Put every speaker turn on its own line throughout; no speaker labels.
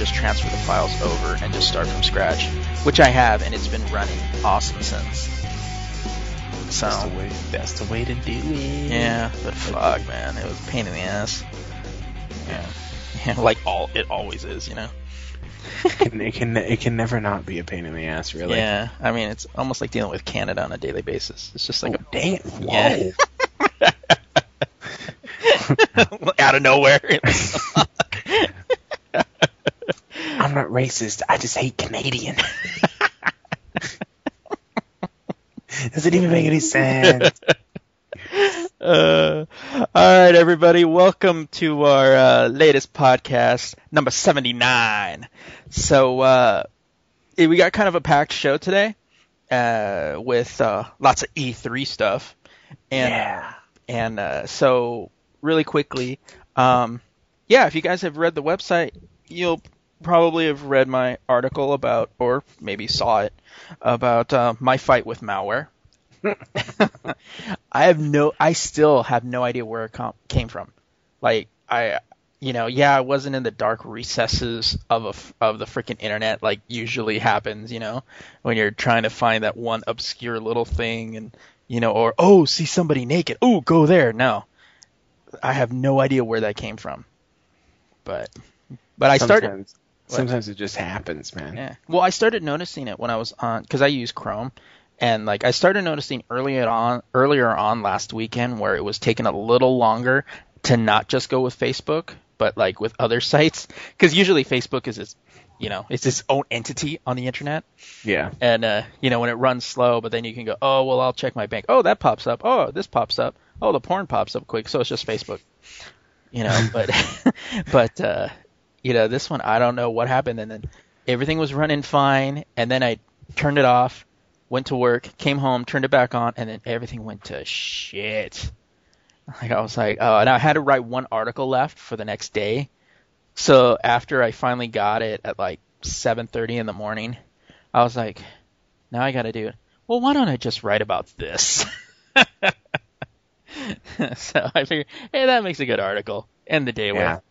Just transfer the files over and just start from scratch, which I have, and it's been running awesome since. So
That's the way. That's the way to do it.
yeah, but fuck, man, it was a pain in the ass. Yeah, yeah, like all it always is, you know.
It can, it can it can never not be a pain in the ass, really.
Yeah, I mean, it's almost like dealing with Canada on a daily basis. It's just like
Oh, damn. Whoa.
Yeah. out of nowhere.
I'm not racist. I just hate Canadian. Doesn't even make any sense.
Uh, all right, everybody, welcome to our uh, latest podcast, number 79. So, uh, we got kind of a packed show today uh, with uh, lots of E3 stuff. And,
yeah.
and uh, so, really quickly, um, yeah, if you guys have read the website, you'll probably have read my article about, or maybe saw it, about uh, my fight with malware. I have no, I still have no idea where it com- came from. Like I, you know, yeah, I wasn't in the dark recesses of a f of the freaking internet like usually happens. You know, when you're trying to find that one obscure little thing, and you know, or oh, see somebody naked, oh, go there. No, I have no idea where that came from. But, but I started.
Sometimes, sometimes it just happens, man.
Yeah. Well, I started noticing it when I was on because I use Chrome, and like I started noticing earlier on earlier on last weekend where it was taking a little longer to not just go with Facebook, but like with other sites. Because usually Facebook is its you know it's its own entity on the internet,
Yeah.
and uh, you know when it runs slow, but then you can go oh well I'll check my bank. Oh that pops up. Oh this pops up. Oh the porn pops up quick. So it's just Facebook, you know but but uh, you know, this one I don't know what happened, and then everything was running fine, and then I turned it off, went to work, came home, turned it back on, and then everything went to shit. Like I was like, oh, and I had to write one article left for the next day. So after I finally got it at like 7:30 in the morning, I was like, now I got to do it. Well, why don't I just write about this? so I figured, hey, that makes a good article. End the day
Yeah.
with.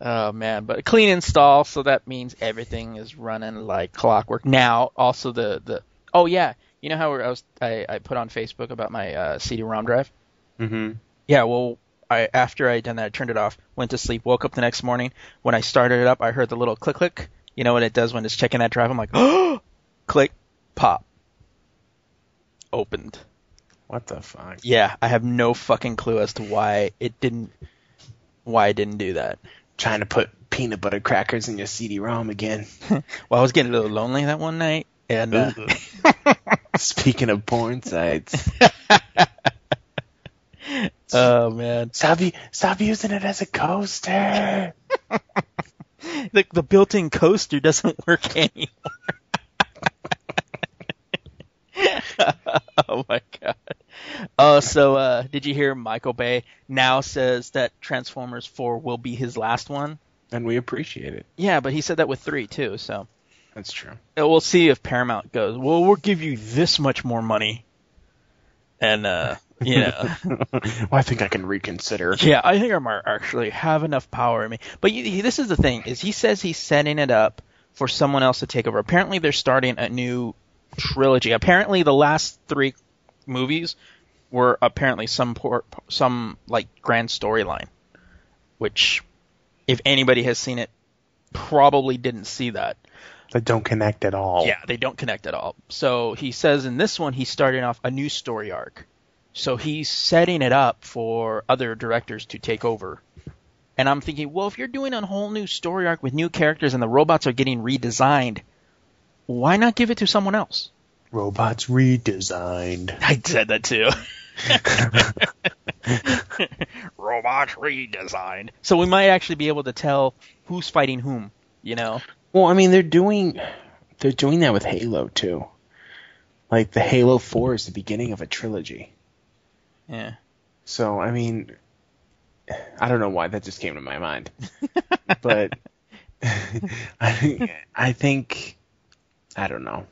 Oh man, but a clean install, so that means everything is running like clockwork. Now, also the the oh yeah, you know how I was I, I put on Facebook about my uh, CD-ROM drive.
Mm-hmm.
Yeah, well, I after I done that, I turned it off, went to sleep, woke up the next morning. When I started it up, I heard the little click click. You know what it does when it's checking that drive? I'm like, oh, click, pop, opened.
What the fuck?
Yeah, I have no fucking clue as to why it didn't, why I didn't do that.
Trying to put peanut butter crackers in your CD-ROM again.
Well, I was getting a little lonely that one night, and uh,
Speaking of porn sites,
oh man,
stop stop using it as a coaster.
the the built-in coaster doesn't work anymore. oh my god. Oh, so uh, did you hear Michael Bay now says that Transformers 4 will be his last one?
And we appreciate it.
Yeah, but he said that with 3 too, so
That's true.
uh, we'll see if Paramount goes, well, we'll give you this much more money. And, uh, you know,
well, I think I can reconsider.
yeah, I think I might actually have enough power in me. But you, he- this is the thing, is he says he's setting it up for someone else to take over. Apparently they're starting a new trilogy. Apparently the last three movies were apparently some por- some like grand storyline, which if anybody has seen it, probably didn't see that.
That don't connect at all.
Yeah, they don't connect at all. So he says in this one he's starting off a new story arc. So he's setting it up for other directors to take over. And I'm thinking, well, if you're doing a whole new story arc with new characters and the robots are getting redesigned, why not give it to someone else?
Robots redesigned.
I said that too. robots redesigned. So we might actually be able to tell who's fighting whom, you know?
Well, I mean, they're doing they're doing that with Halo too. Like the Halo Four is the beginning of a trilogy.
Yeah.
So I mean, I don't know why that just came to my mind, but I I think I don't know.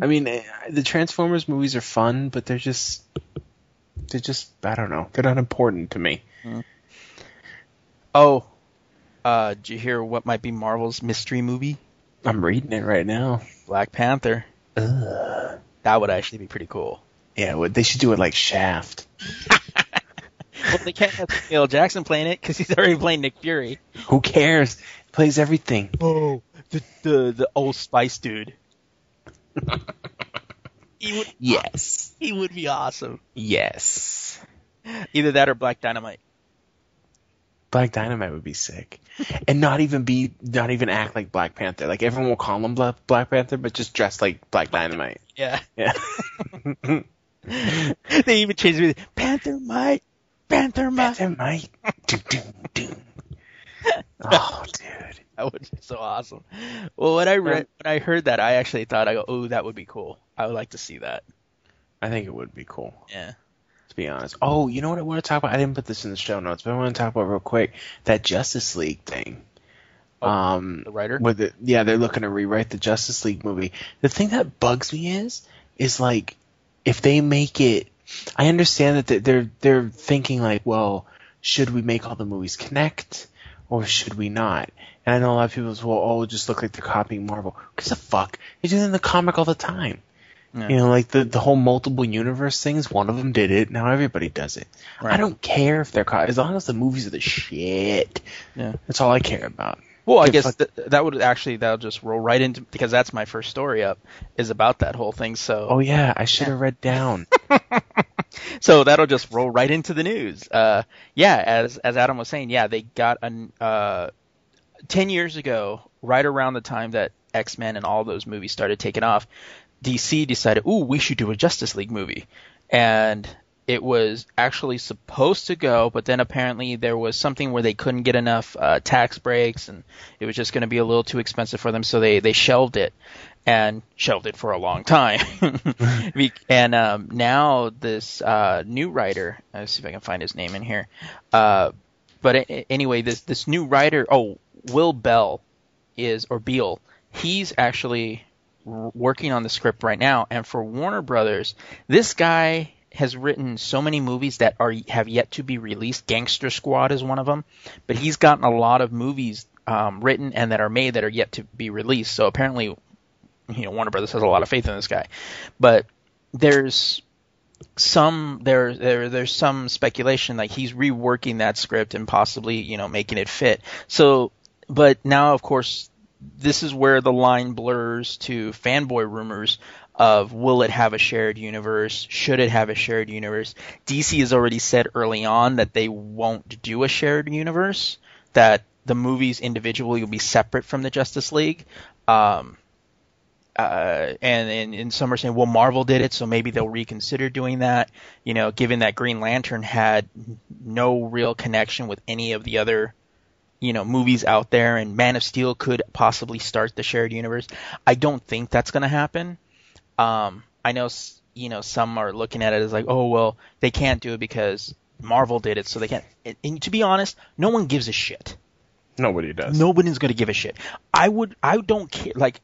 I mean, eh, the Transformers movies are fun, but they're just they're just I don't know. They're not important to me.
Oh, uh, did you hear what might be Marvel's mystery movie?
I'm reading it right now.
Black Panther. That would actually be pretty cool.
Yeah, what they should do it like Shaft.
Well, they can't have Samuel Jackson playing it because he's already playing Nick Fury.
Who cares? Plays everything.
Oh, the the the old Spice dude. He would
Yes.
he would be awesome.
Yes.
Either that or Black Dynamite.
Black Dynamite would be sick, and not even be not even act like Black Panther. Like everyone will call him Black Panther, but just dress like Black Dynamite.
Yeah.
Yeah.
they even changed it. Panther Mite. Panther Mite.
Dynamite. Doom, doom, doom. Oh, dude.
That would be so awesome. Well, when I read when I heard that, I actually thought I go, oh, that would be cool. I would like to see that.
I think it would be cool,
Yeah.
to be honest. Oh, you know what I want to talk about? I didn't put this in the show notes, but I want to talk about real quick that Justice League thing.
Oh,
um,
The writer.
with it, yeah, they're looking to rewrite the Justice League movie. The thing that bugs me is, is like, if they make it, I understand that they- they're they're thinking like, well, should we make all the movies connect, or should we not? And I know a lot of people say, well, oh, just look like they're copying Marvel. Because the fuck, they do that in the comic all the time.
Yeah.
You know, like the the whole multiple universe things. One of them did it. Now everybody does it. I don't care if they're co- as long as the movies are the shit.
Yeah.
That's all I care about.
Well, I guess th- that would actually that'll just roll right into because that's my first story up is about that whole thing. So
Oh yeah, I should have read down.
so that'll just roll right into the news. Uh, yeah, as as Adam was saying, yeah, they got an uh, ten years ago, right around the time that X Men and all those movies started taking off. DC decided, ooh, we should do a Justice League movie, and it was actually supposed to go, but then apparently there was something where they couldn't get enough uh, tax breaks, and it was just going to be a little too expensive for them, so they they shelved it and shelved it for a long time. And um, now this uh, new writer, let's see if I can find his name in here. Uh, but anyway, this this new writer, oh, Will Bell is or Beal, he's actually working on the script right now. And for Warner Brothers, this guy has written so many movies that are have yet to be released. Gangster Squad is one of them, but he's gotten a lot of movies um, written and that are made that are yet to be released. So apparently, you know, Warner Brothers has a lot of faith in this guy. But there's some there there there's some speculation like he's reworking that script and possibly you know making it fit. So, but now of course this is where the line blurs to fanboy rumors of will it have a shared universe? Should it have a shared universe? DC has already said early on that they won't do a shared universe. That the movies individually will be separate from the Justice League. Um, uh, and, and and some are saying, well, Marvel did it, so maybe they'll reconsider doing that. You know, given that Green Lantern had no real connection with any of the other, you know, movies out there, and Man of Steel could possibly start the shared universe. I don't think that's going to happen. Um, I know s- you know, some are looking at it as like, oh well, they can't do it because Marvel did it, so they can't. And, and to be honest, no one gives a shit.
Nobody does.
Nobody's going to give a shit. I would. I don't care. Like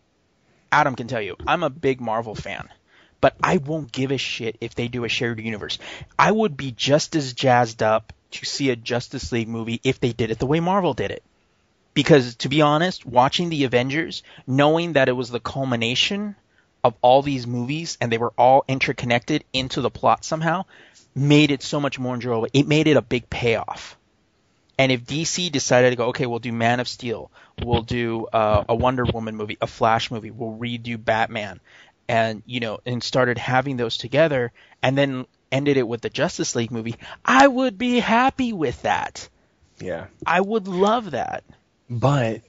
Adam can tell you, I'm a big Marvel fan, but I won't give a shit if they do a shared universe. I would be just as jazzed up to see a Justice League movie if they did it the way Marvel did it. Because to be honest, watching the Avengers, knowing that it was the culmination of all these movies and they were all interconnected into the plot somehow, made it so much more enjoyable. It made it a big payoff. And if DC decided to go, okay, we'll do Man of Steel, we'll do uh, a Wonder Woman movie, a Flash movie, we'll redo Batman, and you know, and started having those together, and then ended it with the Justice League movie, I would be happy with that.
Yeah.
I would love that.
But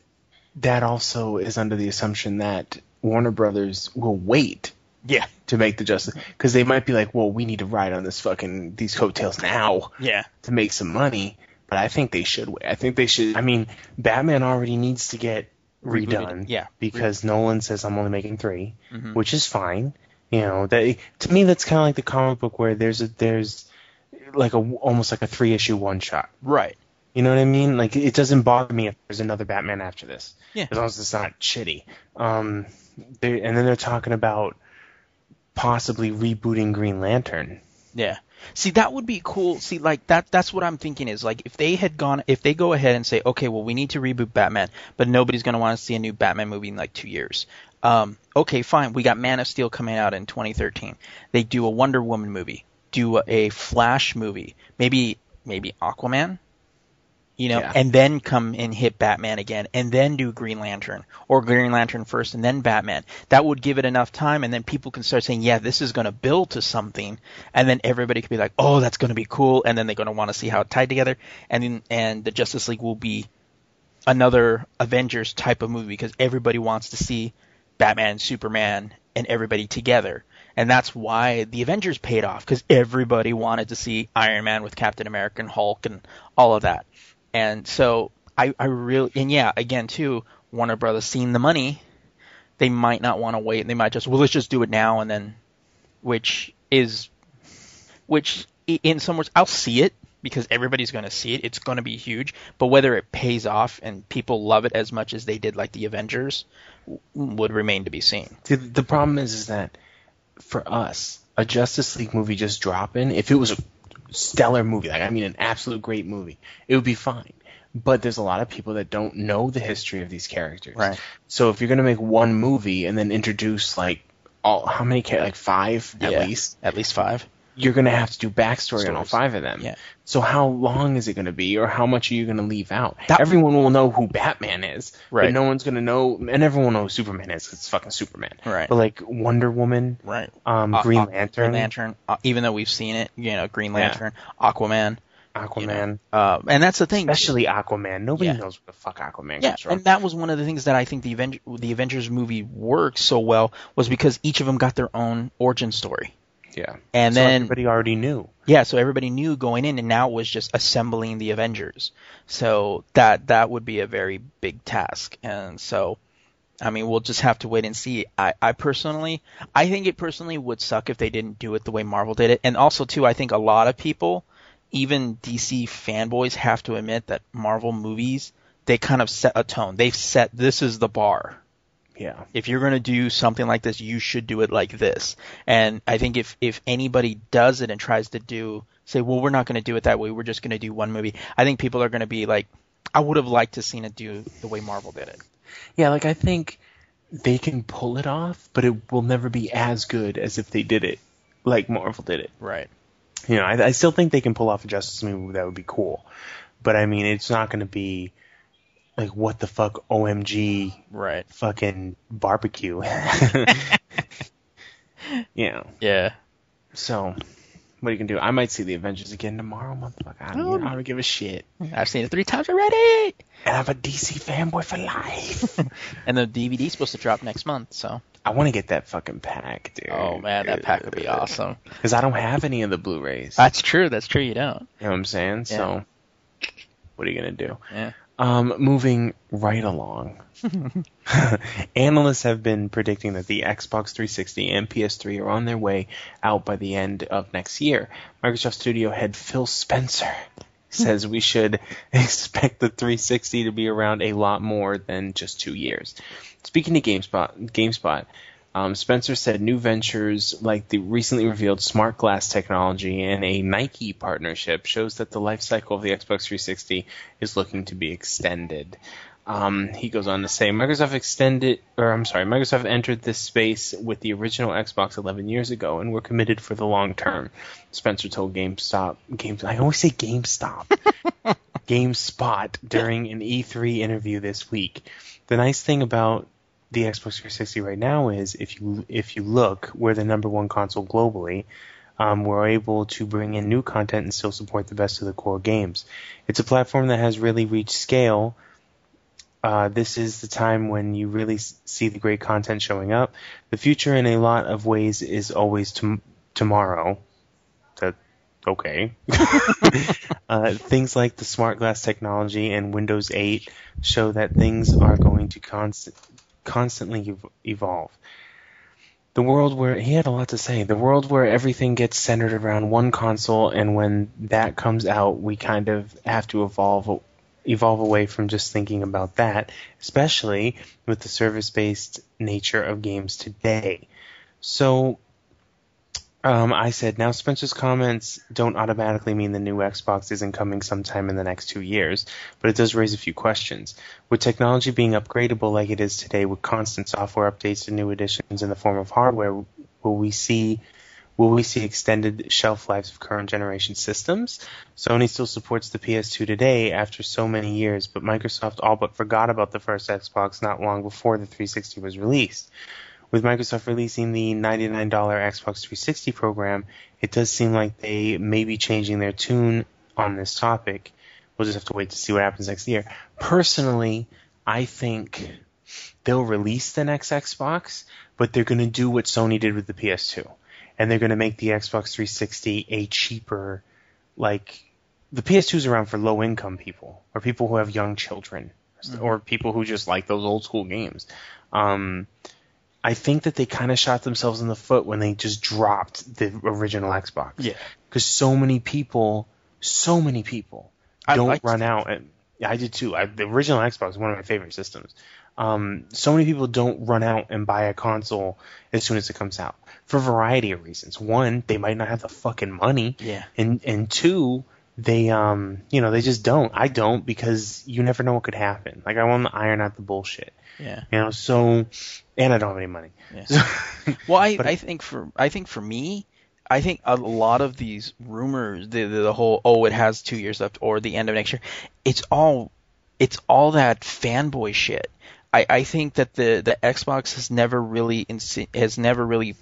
that also is under the assumption that Warner Brothers will wait
Yeah.
to make the Justice because they might be like, well, we need to ride on this fucking these coattails now
Yeah.
to make some money. But I think they should wait. I think they should. I mean, Batman already needs to get
Rebooted.
redone.
Yeah.
Because Nolan says I'm only making 3
Mhm.
which is fine. You know, that to me that's kind of like the comic book where there's a there's like a almost like a three issue one shot.
Right.
You know what I mean? Like it doesn't bother me if there's another Batman after this,
Yeah.
as long as it's not shitty. Um, they, and then they're talking about possibly rebooting Green Lantern.
Yeah. See, that would be cool. See, like that that's what I'm thinking is like if they had gone if they go ahead and say, "Okay, well we need to reboot Batman, but nobody's going to want to see a new Batman movie in like 2 years." Um, okay, fine. We got Man of Steel coming out in 2013. They do a Wonder Woman movie, do a Flash movie, maybe maybe Aquaman, you know,
Yeah.
and then come and hit Batman again, and then do Green Lantern, or Green Lantern first and then Batman. That would give it enough time, and then people can start saying, yeah, this is going to build to something, and then everybody could be like, oh, that's going to be cool, and then they're going to want to see how it tied together, and then, and the Justice League will be another Avengers type of movie because everybody wants to see Batman, Superman, and everybody together. And that's why the Avengers paid off because everybody wanted to see Iron Man with Captain America and Hulk and all of that. And so I, I really, and yeah, again too, Warner Brothers seeing the money, they might not want to wait. They might just, well, let's just do it now and then, which is, which in some words, I'll see it because everybody's going to see it. It's going to be huge. But whether it pays off and people love it as much as they did like the Avengers would remain to be seen.
See, the problem is, is that for us, a Justice League movie just dropping, if it was a stellar movie, like I mean, an absolute great movie, it would be fine. But there's a lot of people that don't know the history of these characters.
Right.
So if you're gonna make one movie and then introduce like all how many like five at least,
At least five.
You're gonna have to do backstory on all five of them.
Yeah.
So how long is it gonna be, or how much are you gonna leave out?
That-
everyone will know who Batman is,
Right.
But no one's gonna know, and everyone knows who Superman is it's fucking Superman.
Right.
But like Wonder Woman,
Right.
um,
Uh,
Green
uh,
Lantern,
Green Lantern. Uh, even though we've seen it, you know, Green
Yeah.
Lantern, Aquaman. you know.
Aquaman,
Uh, and that's the thing.
especially Aquaman. Nobody
Yeah.
knows where the fuck Aquaman
Yeah,
comes from.
and that was one of the things that I think the Aven- the Avengers movie worked so well was because each of them got their own origin story.
Yeah.
And
So
then
everybody already knew.
yeah, so everybody knew going in, and now it was just assembling the Avengers. So that that would be a very big task, and so. I mean, we'll just have to wait and see. I, I personally, I think it personally would suck if they didn't do it the way Marvel did it. And also, too, I think a lot of people, even DC fanboys, have to admit that Marvel movies, they kind of set a tone. They've set, this is the bar
Yeah.
if you're going to do something like this, you should do it like this. And I think if if anybody does it and tries to do say, well, we're not going to do it that way, we're just going to do one movie. I think people are going to be like, I would have liked to seen it do the way Marvel did it.
Yeah, like I think they can pull it off, but it will never be as good as if they did it like Marvel did it.
Right.
You know, I, I still think they can pull off a Justice movie that would be cool, but I mean, it's not going to be like what the fuck OMG
Right.
fucking barbecue. know,
Yeah.
so what are you gonna do? I might see the Avengers again tomorrow, motherfucker. I don't,
Oh.
I don't give a shit.
I've seen it three times already.
And I'm a DC fanboy for life.
And the DVD's supposed to drop next month, so.
I want to get that fucking pack, dude.
Oh man, that pack would be awesome.
Because I don't have any of the Blu-rays.
That's true. That's true. You don't.
You know what I'm saying? So, what are you gonna do?
Yeah.
Um, moving right along. Analysts have been predicting that the Xbox 360 and PS3 are on their way out by the end of next year. Microsoft Studio head Phil Spencer says we should expect the 360 to be around a lot more than just two years. Speaking to GameSpot, GameSpot um, Spencer said new ventures like the recently revealed smart glass technology and a Nike partnership shows that the life cycle of the Xbox 360 is looking to be extended. Um, he goes on to say Microsoft extended, or I'm sorry, Microsoft entered this space with the original Xbox 11 years ago, and we're committed for the long term. Spencer told GameStop, Game, I always say GameStop, GameSpot during an E3 interview this week. The nice thing about the Xbox 360 right now is if you if you look, we're the number one console globally. Um, we're able to bring in new content and still support the best of the core games. It's a platform that has really reached scale. Uh, this is the time when you really see the great content showing up. The future, in a lot of ways, is always tom- tomorrow. That okay. uh, things like the smart glass technology and Windows 8 show that things are going to const- constantly ev- evolve. The world where he had a lot to say. The world where everything gets centered around one console, and when that comes out, we kind of have to evolve evolve away from just thinking about that, especially with the service-based nature of games today. So um, I said, now Spencer's comments don't automatically mean the new Xbox isn't coming sometime in the next two years, but it does raise a few questions. With technology being upgradable like it is today, with constant software updates and new additions in the form of hardware, will we see will we see extended shelf lives of current generation systems? Sony still supports the PS2 today after so many years, but Microsoft all but forgot about the first Xbox not long before the 360 was released. With Microsoft releasing the $99 Xbox 360 program, it does seem like they may be changing their tune on this topic. We'll just have to wait to see what happens next year. Personally, I think they'll release the next Xbox, but they're going to do what Sony did with the PS2. And they're going to make the Xbox 360 a cheaper, like, the PS2 is around for low income people, or people who have young children, or people who just like those old school games. Um, I think that they kind of shot themselves in the foot when they just dropped the original Xbox.
Yeah.
Because so many people, so many people
I
don't run out. And yeah, I did too. I, the original Xbox is one of my favorite systems. Um, so many people don't run out and buy a console as soon as it comes out for a variety of reasons. One, they might not have the fucking money.
Yeah.
And and two, they um you know they just don't. I don't because you never know what could happen. Like I want to iron out the bullshit.
Yeah.
You know, so and I don't have any money.
Yeah.
So-
Well, I,
But-
I think for I think for me, I think a lot of these rumors, the, the the whole oh it has two years left or the end of next year, it's all it's all that fanboy shit. I, I think that the, the Xbox has never really insi- has never really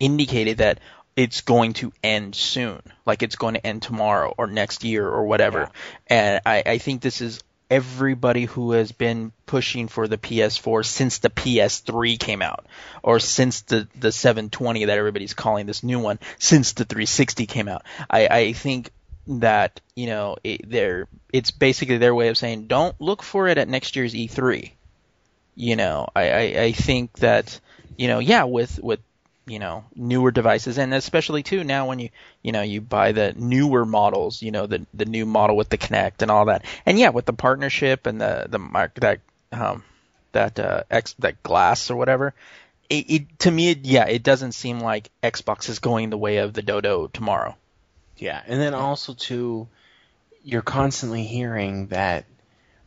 indicated that it's going to end soon, like it's going to end tomorrow or next year or whatever. And I, I think this is everybody who has been pushing for the PS4 since the PS3 came out, or since the the 720 that everybody's calling this new one, since the 360 came out. I, I think that you know it, they're it's basically their way of saying don't look for it at next year's E3 you know, I, I, I think that, you know, yeah, with, with, you know, newer devices and especially too now when you, you know, you buy the newer models, you know, the, the new model with the Kinect and all that. And yeah, with the partnership and the, the mark, that, um, that, uh, X, that glass or whatever, it, it, to me, it, yeah, it doesn't seem like Xbox is going the way of the Dodo tomorrow.
Yeah, and then also too, you're constantly hearing that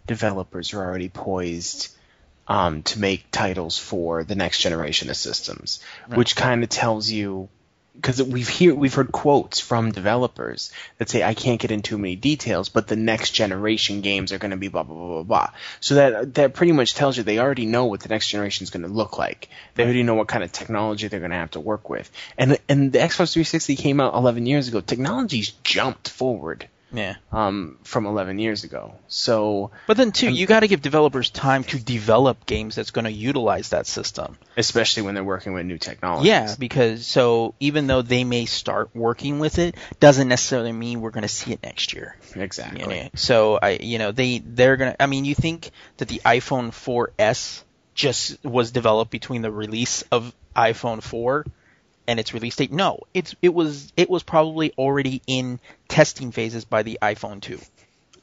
developers are already poised um, to make titles for the next generation of systems, which kind of tells you because we've hear we've heard quotes from developers that say I can't get into too many details, but the next generation games are going to be blah blah blah blah blah. So that that pretty much tells you they already know what the next generation is going to look like. They already know what kind of technology they're going to have to work with. And and the Xbox 360 came out 11 years ago. Technology's jumped forward
Yeah.
um, from 11 years ago. So,
But then too, you got to give developers time to develop games that's going to utilize that system.
especially when they're working with new technologies.
Yeah, because so even though they may start working with it, doesn't necessarily mean we're going to see it next year.
exactly.
You know? So I, you know, they they're gonna. I mean, you think that the iPhone 4S just was developed between the release of iPhone 4 and its release date? No, it's it was it was probably already in testing phases by the iPhone 2.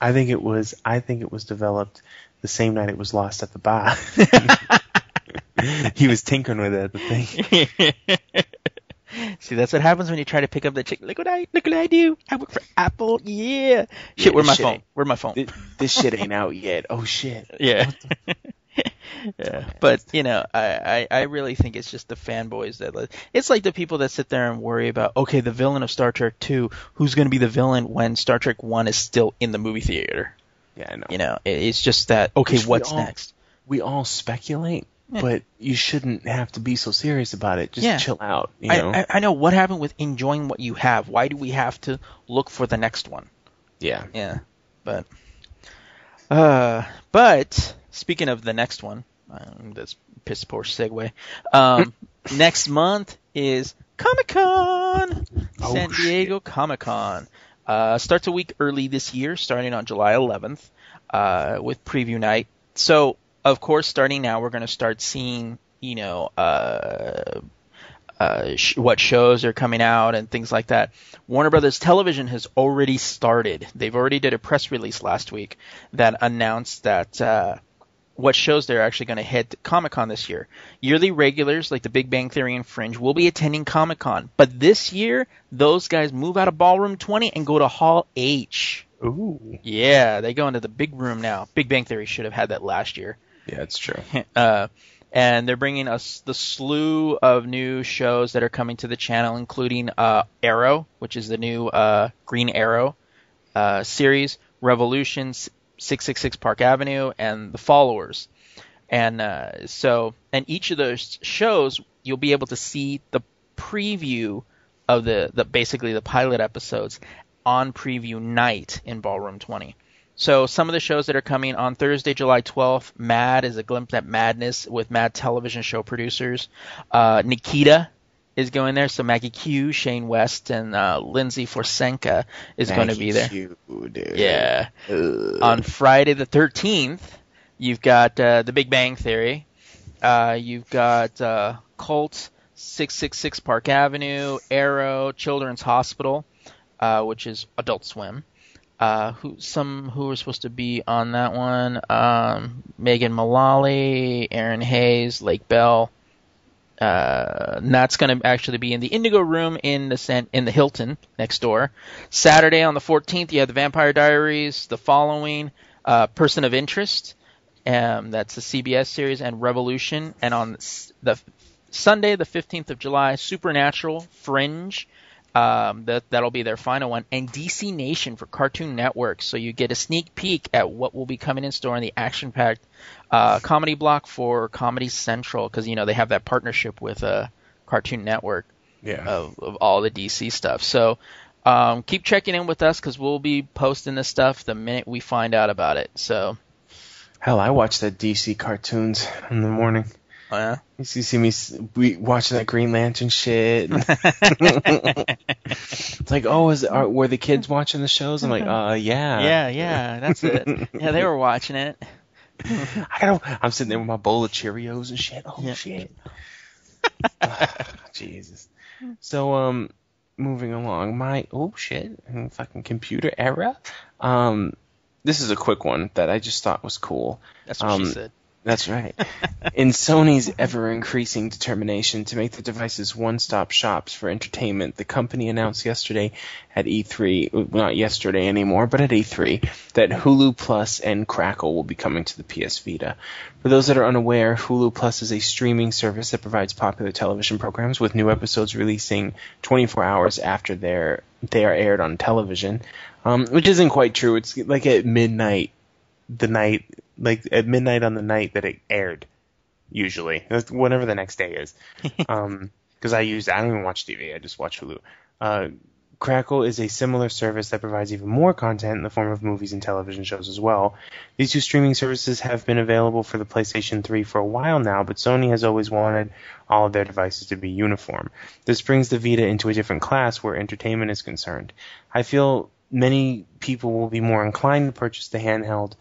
I think it was. I think it was developed the same night it was lost at the bar. he was tinkering with it at the thing.
See, that's what happens when you try to pick up the chick. Look what I look what I do. I work for Apple. Yeah. Shit,
Yeah,
where's my
shit
phone? Where's my phone?
This, this shit ain't out yet. Oh shit.
Yeah. yeah. But, you know, I, I, I really think it's just the fanboys that it's like the people that sit there and worry about, okay, the villain of Star Trek 2, who's going to be the villain when Star Trek 1 is still in the movie theater?
Yeah, I know.
You know, it, it's just that, okay,
Which we
what's
all-
next?
we all speculate,
Yeah.
but you shouldn't have to be so serious about it. Just
Yeah.
chill out. You
I,
know.
I, I know what happened with enjoying what you have. Why do we have to look for the next one?
yeah.
Yeah, but uh, but speaking of the next one, um, that's piss poor segue. Um, next month is Comic Con,
Oh,
San. Diego Comic Con. Uh, starts a week early this year, starting on July 11th, uh, with preview night. So, of course, starting now, we're going to start seeing, you know, uh, uh, sh- what shows are coming out and things like that. Warner Brothers Television has already started. They've already did a press release last week that announced that uh, what shows they're actually going to hit Comic Con this year. Yearly regulars like The Big Bang Theory and Fringe will be attending Comic Con, but this year those guys move out of Ballroom 20 and go to Hall H.
Ooh.
Yeah, they go into the big room now. Big Bang Theory should have had that last year
Yeah, it's true.
uh, and they're bringing us the slew of new shows that are coming to the channel, including uh, Arrow, which is the new uh, Green Arrow uh, series, Revolutions, 666 Park Avenue, and The Followers. And uh, so, and each of those shows, you'll be able to see the preview of the, the basically the pilot episodes on preview night in Ballroom 20. So some of the shows that are coming on Thursday, July 12th, Mad is a glimpse at madness with Mad television show producers. Uh, Nikita is going there, so Maggie Q, Shane West, and uh, Lyndsy Fonseca is going to be there.
Dude.
Yeah.
Ugh.
On Friday the 13th, you've got uh, The Big Bang Theory. Uh, you've got uh, Cult, 666 Park Avenue, Arrow, Children's Hospital, uh, which is Adult Swim. Uh, who some who are supposed to be on that one? Um, Megan Mullally, Erinn Hayes, Lake Bell. Uh, that's going to actually be in the Indigo Room in the in the Hilton next door. Saturday on the 14th, you have the Vampire Diaries. The following, uh, Person of Interest. Um, that's the CBS series and Revolution. And on the Sunday, the 15th of July, Supernatural, Fringe. Um, that that'll be their final one, and DC Nation for Cartoon Network. So you get a sneak peek at what will be coming in store in the action-packed uh, comedy block for Comedy Central, because you know they have that partnership with uh, Cartoon Network
yeah.
of, of all the DC stuff. So um, keep checking in with us because we'll be posting this stuff the minute we find out about it. So
Hell, I watch that DC cartoons in the morning.
Uh,
You see, see me we watching that Green Lantern shit. it's like, oh, is are, were the kids watching the shows? I'm like, uh, yeah.
yeah, yeah, that's it. Yeah, they were watching it.
I gotta, I'm sitting there with my bowl of Cheerios and shit. Oh
Yeah.
shit. Jesus. So um, moving along, my oh shit, fucking computer era. Um, this is a quick one that I just thought was cool.
That's what she
Um,
said.
That's right. In Sony's ever increasing determination to make the devices one stop shops for entertainment, the company announced yesterday at E3, not yesterday anymore, but at E3, that Hulu Plus and Crackle will be coming to the PS Vita. For those that are unaware, Hulu Plus is a streaming service that provides popular television programs with new episodes releasing 24 hours after they're, they are aired on television. Um, which isn't quite true. It's like at midnight the night, like at midnight on the night that it aired, usually, That's whatever the next day is. um, because I use, I don't even watch TV, I just watch Hulu. Uh, Crackle is a similar service that provides even more content in the form of movies and television shows as well. These two streaming services have been available for the PlayStation 3 for a while now, but Sony has always wanted all of their devices to be uniform. This brings the Vita into a different class where entertainment is concerned. I feel many people will be more inclined to purchase the handheld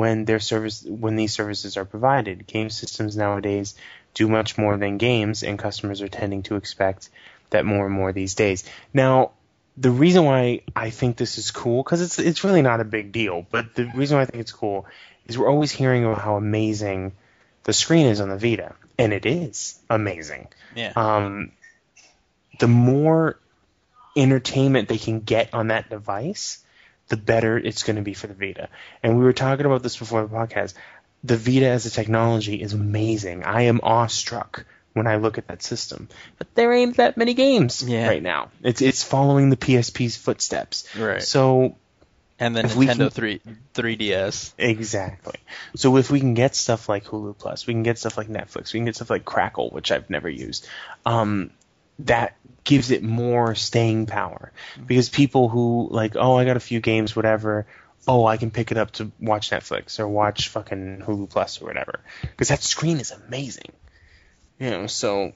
when their service when these services are provided. Game systems nowadays do much more than games, and customers are tending to expect that more and more these days. Now, the reason why I think this is cool, because it's it's really not a big deal, but the reason why I think it's cool is we're always hearing about how amazing the screen is on the Vita, and it is amazing.
Yeah.
Um, the more entertainment they can get on that device, the better it's going to be for the Vita. And we were talking about this before the podcast. The Vita as a technology is amazing. I am awestruck when I look at that system. But there ain't that many games
Yeah.
right now. It's it's following the PSP's footsteps.
Right.
So
and then Nintendo
can-
3 3DS.
Exactly. So if we can get stuff like Hulu Plus, we can get stuff like Netflix, we can get stuff like Crackle, which I've never used. Um, that gives it more staying power mm-hmm. because people who like, oh, I got a few games, whatever. Oh, I can pick it up to watch Netflix or watch fucking Hulu Plus or whatever because that screen is amazing. You know, so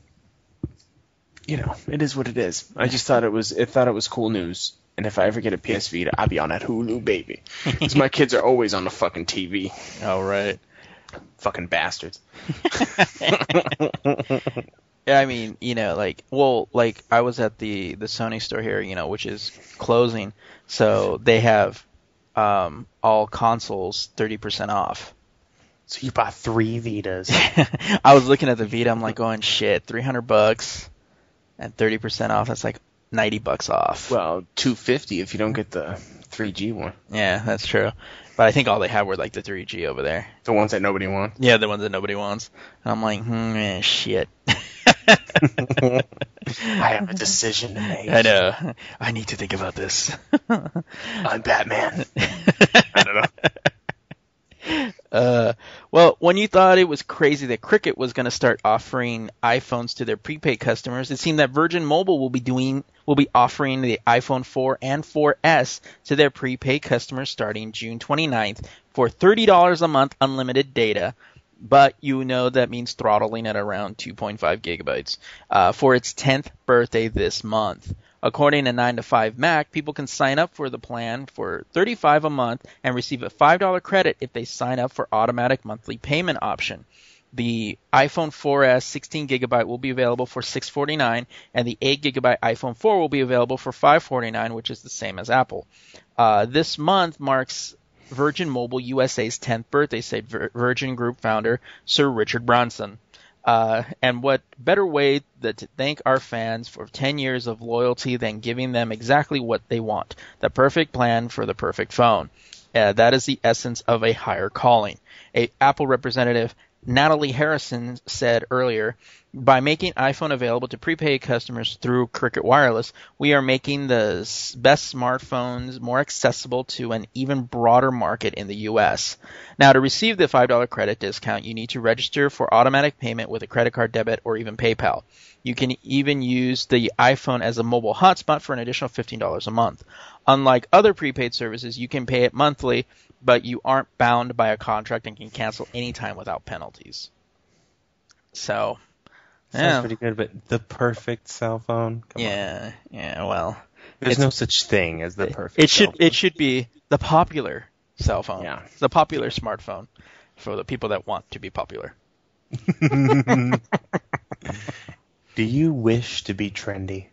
you know, it is what it is. I just thought it was, I thought it was cool news. And if I ever get a PS Vita, I'll be on that Hulu, baby. Because my kids are always on the fucking TV.
all right.
Fucking bastards.
I mean, you know, like, well, like I was at the the Sony store here, you know, which is closing, so they have um, all consoles thirty percent off.
So you bought three Vitas.
I was looking at the Vita, I'm like, going shit, three hundred bucks, and thirty percent off. That's like ninety bucks off.
well, two fifty if you don't get the 3G one.
yeah, that's true. But I think all they had were like the 3G over there.
The ones that nobody wants.
Yeah, the ones that nobody wants. And I'm like, hmm, eh, shit.
I have a decision to make.
I know. I need to think about this.
I'm Batman. I don't know.
Uh, well, when you thought it was crazy that Cricket was going to start offering iPhones to their prepaid customers, it seemed that Virgin Mobile will be doing will be offering the iPhone 4 and 4S to their prepaid customers starting June 29th for $30 a month unlimited data. But you know that means throttling at around 2.5 gigabytes uh, for its 10th birthday this month. According to 9 to 5 Mac, people can sign up for the plan for 35 a month and receive a $5 credit if they sign up for automatic monthly payment option. The iPhone 4S 16 gigabyte will be available for 649 and the 8 gigabyte iPhone 4 will be available for 549, which is the same as Apple. Uh, this month marks Virgin Mobile USA's 10th birthday, said Virgin Group founder Sir Richard Branson. Uh, and what better way that to thank our fans for 10 years of loyalty than giving them exactly what they want the perfect plan for the perfect phone. Uh, that is the essence of a higher calling. A Apple representative Natalie Harrison said earlier, by making iPhone available to prepaid customers through Cricket Wireless, we are making the best smartphones more accessible to an even broader market in the US. Now, to receive the $5 credit discount, you need to register for automatic payment with a credit card, debit, or even PayPal. You can even use the iPhone as a mobile hotspot for an additional $15 a month. Unlike other prepaid services, you can pay it monthly, but you aren't bound by a contract and can cancel anytime without penalties. So,
Sounds
yeah,
pretty good, but the perfect cell phone? Come on.
yeah, yeah. Well,
There's no such thing as the perfect
it should it should be the popular cell phone.
Yeah.
the popular smartphone for the people that want to be popular.
Do you wish to be trendy?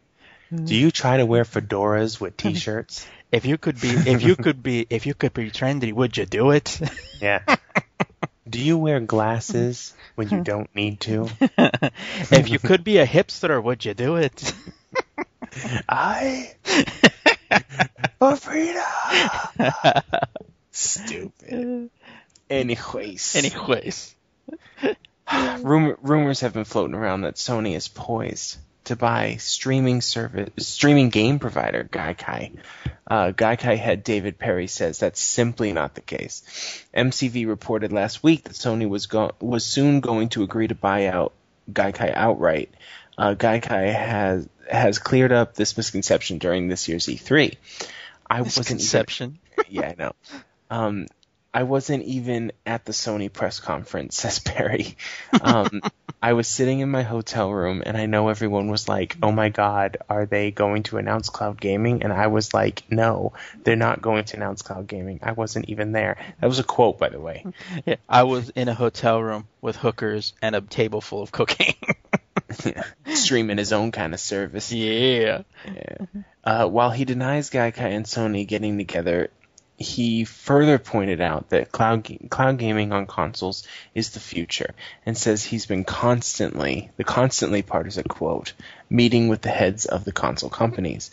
Do you try to wear fedoras with t-shirts?
If you could be, if you could be, if you could be trendy, would you do it?
Yeah. Do you wear glasses when you don't need to?
if you could be a hipster, would you do it?
I for freedom. Stupid. Anyways,
Anyways,
Rumor, rumors have been floating around that Sony is poised to buy streaming service, streaming game provider Gaikai. Uh, Gaikai head David Perry says that's simply not the case. MCV reported last week that Sony was go- was soon going to agree to buy out Gaikai outright. Uh, Gaikai has has cleared up this misconception during this year's E3. I wasn't even,
Misconception.
yeah, I know. Um, I wasn't even at the Sony press conference, says Barry. Um, I was sitting in my hotel room, and I know everyone was like, "Oh my God, are they going to announce cloud gaming?" And I was like, "No, they're not going to announce cloud gaming." I wasn't even there. That was a quote, by the way.
Yeah, I was in a hotel room with hookers and a table full of cocaine.
Streaming his own kind of service.
yeah.
Yeah. Uh, while he denies Gaikai and Sony getting together, he further pointed out that cloud cloud gaming on consoles is the future, and says he's been constantly the constantly part is a quote meeting with the heads of the console companies.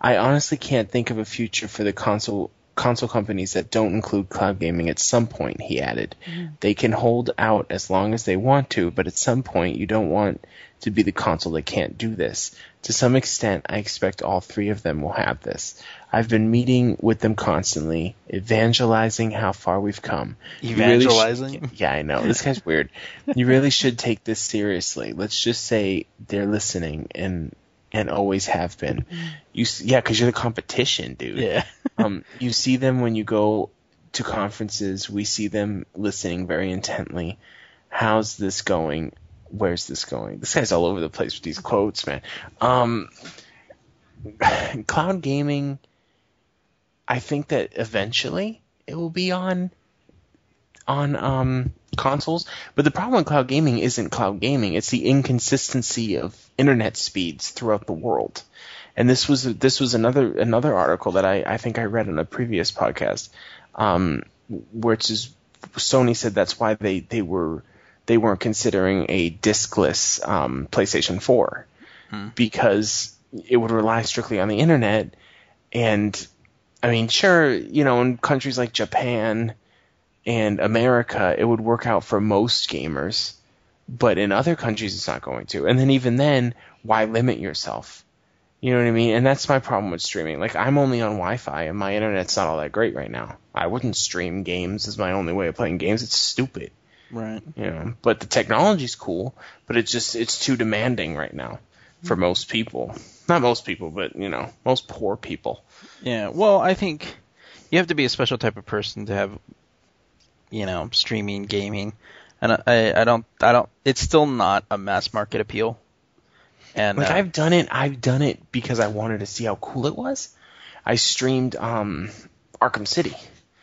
I honestly can't think of a future for the console console companies that don't include cloud gaming at some point, he added. Mm-hmm. They can hold out as long as they want to, but at some point you don't want to be the console that can't do this. To some extent, I expect all three of them will have this. I've been meeting with them constantly, evangelizing how far we've come. You really sh-
Evangelizing?
yeah, I know. This guy's weird. You really should take this seriously. Let's just say they're listening and and always have been. You yeah, because you're the competition, dude
Yeah.
um, you see them when you go to conferences. We see them listening very intently. How's this going? Where's this going? This guy's all over the place with these quotes, man. Um, cloud gaming. I think that eventually it will be on on um, consoles. But the problem with cloud gaming isn't cloud gaming; it's the inconsistency of internet speeds throughout the world. And this was this was another another article that I, I think I read on a previous podcast, um, where which is Sony said that's why they, they were they weren't considering a diskless um, PlayStation 4 because it would rely strictly on the internet. And I mean, sure, you know, in countries like Japan and America, it would work out for most gamers, but in other countries, it's not going to. And then even then, why limit yourself? You know what I mean? And that's my problem with streaming. Like, I'm only on Wi-Fi, and my internet's not all that great right now. I wouldn't stream games as my only way of playing games. It's stupid,
Right.
you know. But the technology's cool, but it's just it's too demanding right now for most people. Not most people, but you know, most poor people.
Yeah. Well, I think you have to be a special type of person to have, you know, streaming gaming, and I, I, I don't, I don't. It's still not a mass market appeal. And
Like
uh,
I've done it. I've done it because I wanted to see how cool it was. I streamed um, Arkham City,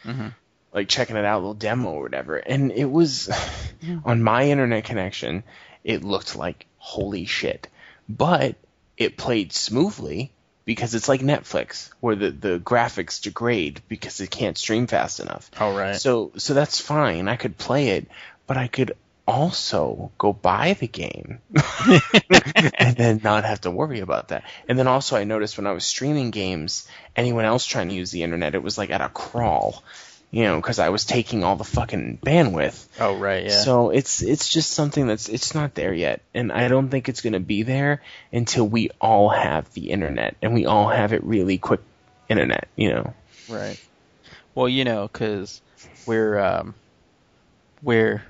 Mhm.
like checking it out, a little demo or whatever, and it was on my internet connection. It looked like holy shit, but it played smoothly because it's like Netflix, where the the graphics degrade because it can't stream fast enough.
oh right.
So so that's fine. I could play it, but I could also go buy the game and then not have to worry about that. And then also I noticed when I was streaming games, anyone else trying to use the internet, it was like at a crawl, you know, because I was taking all the fucking bandwidth.
oh right. Yeah.
So it's it's just something that's it's not there yet, and I don't think it's going to be there until we all have the internet and we all have it really quick internet, you know.
Right. Well, you know, because we're um, we're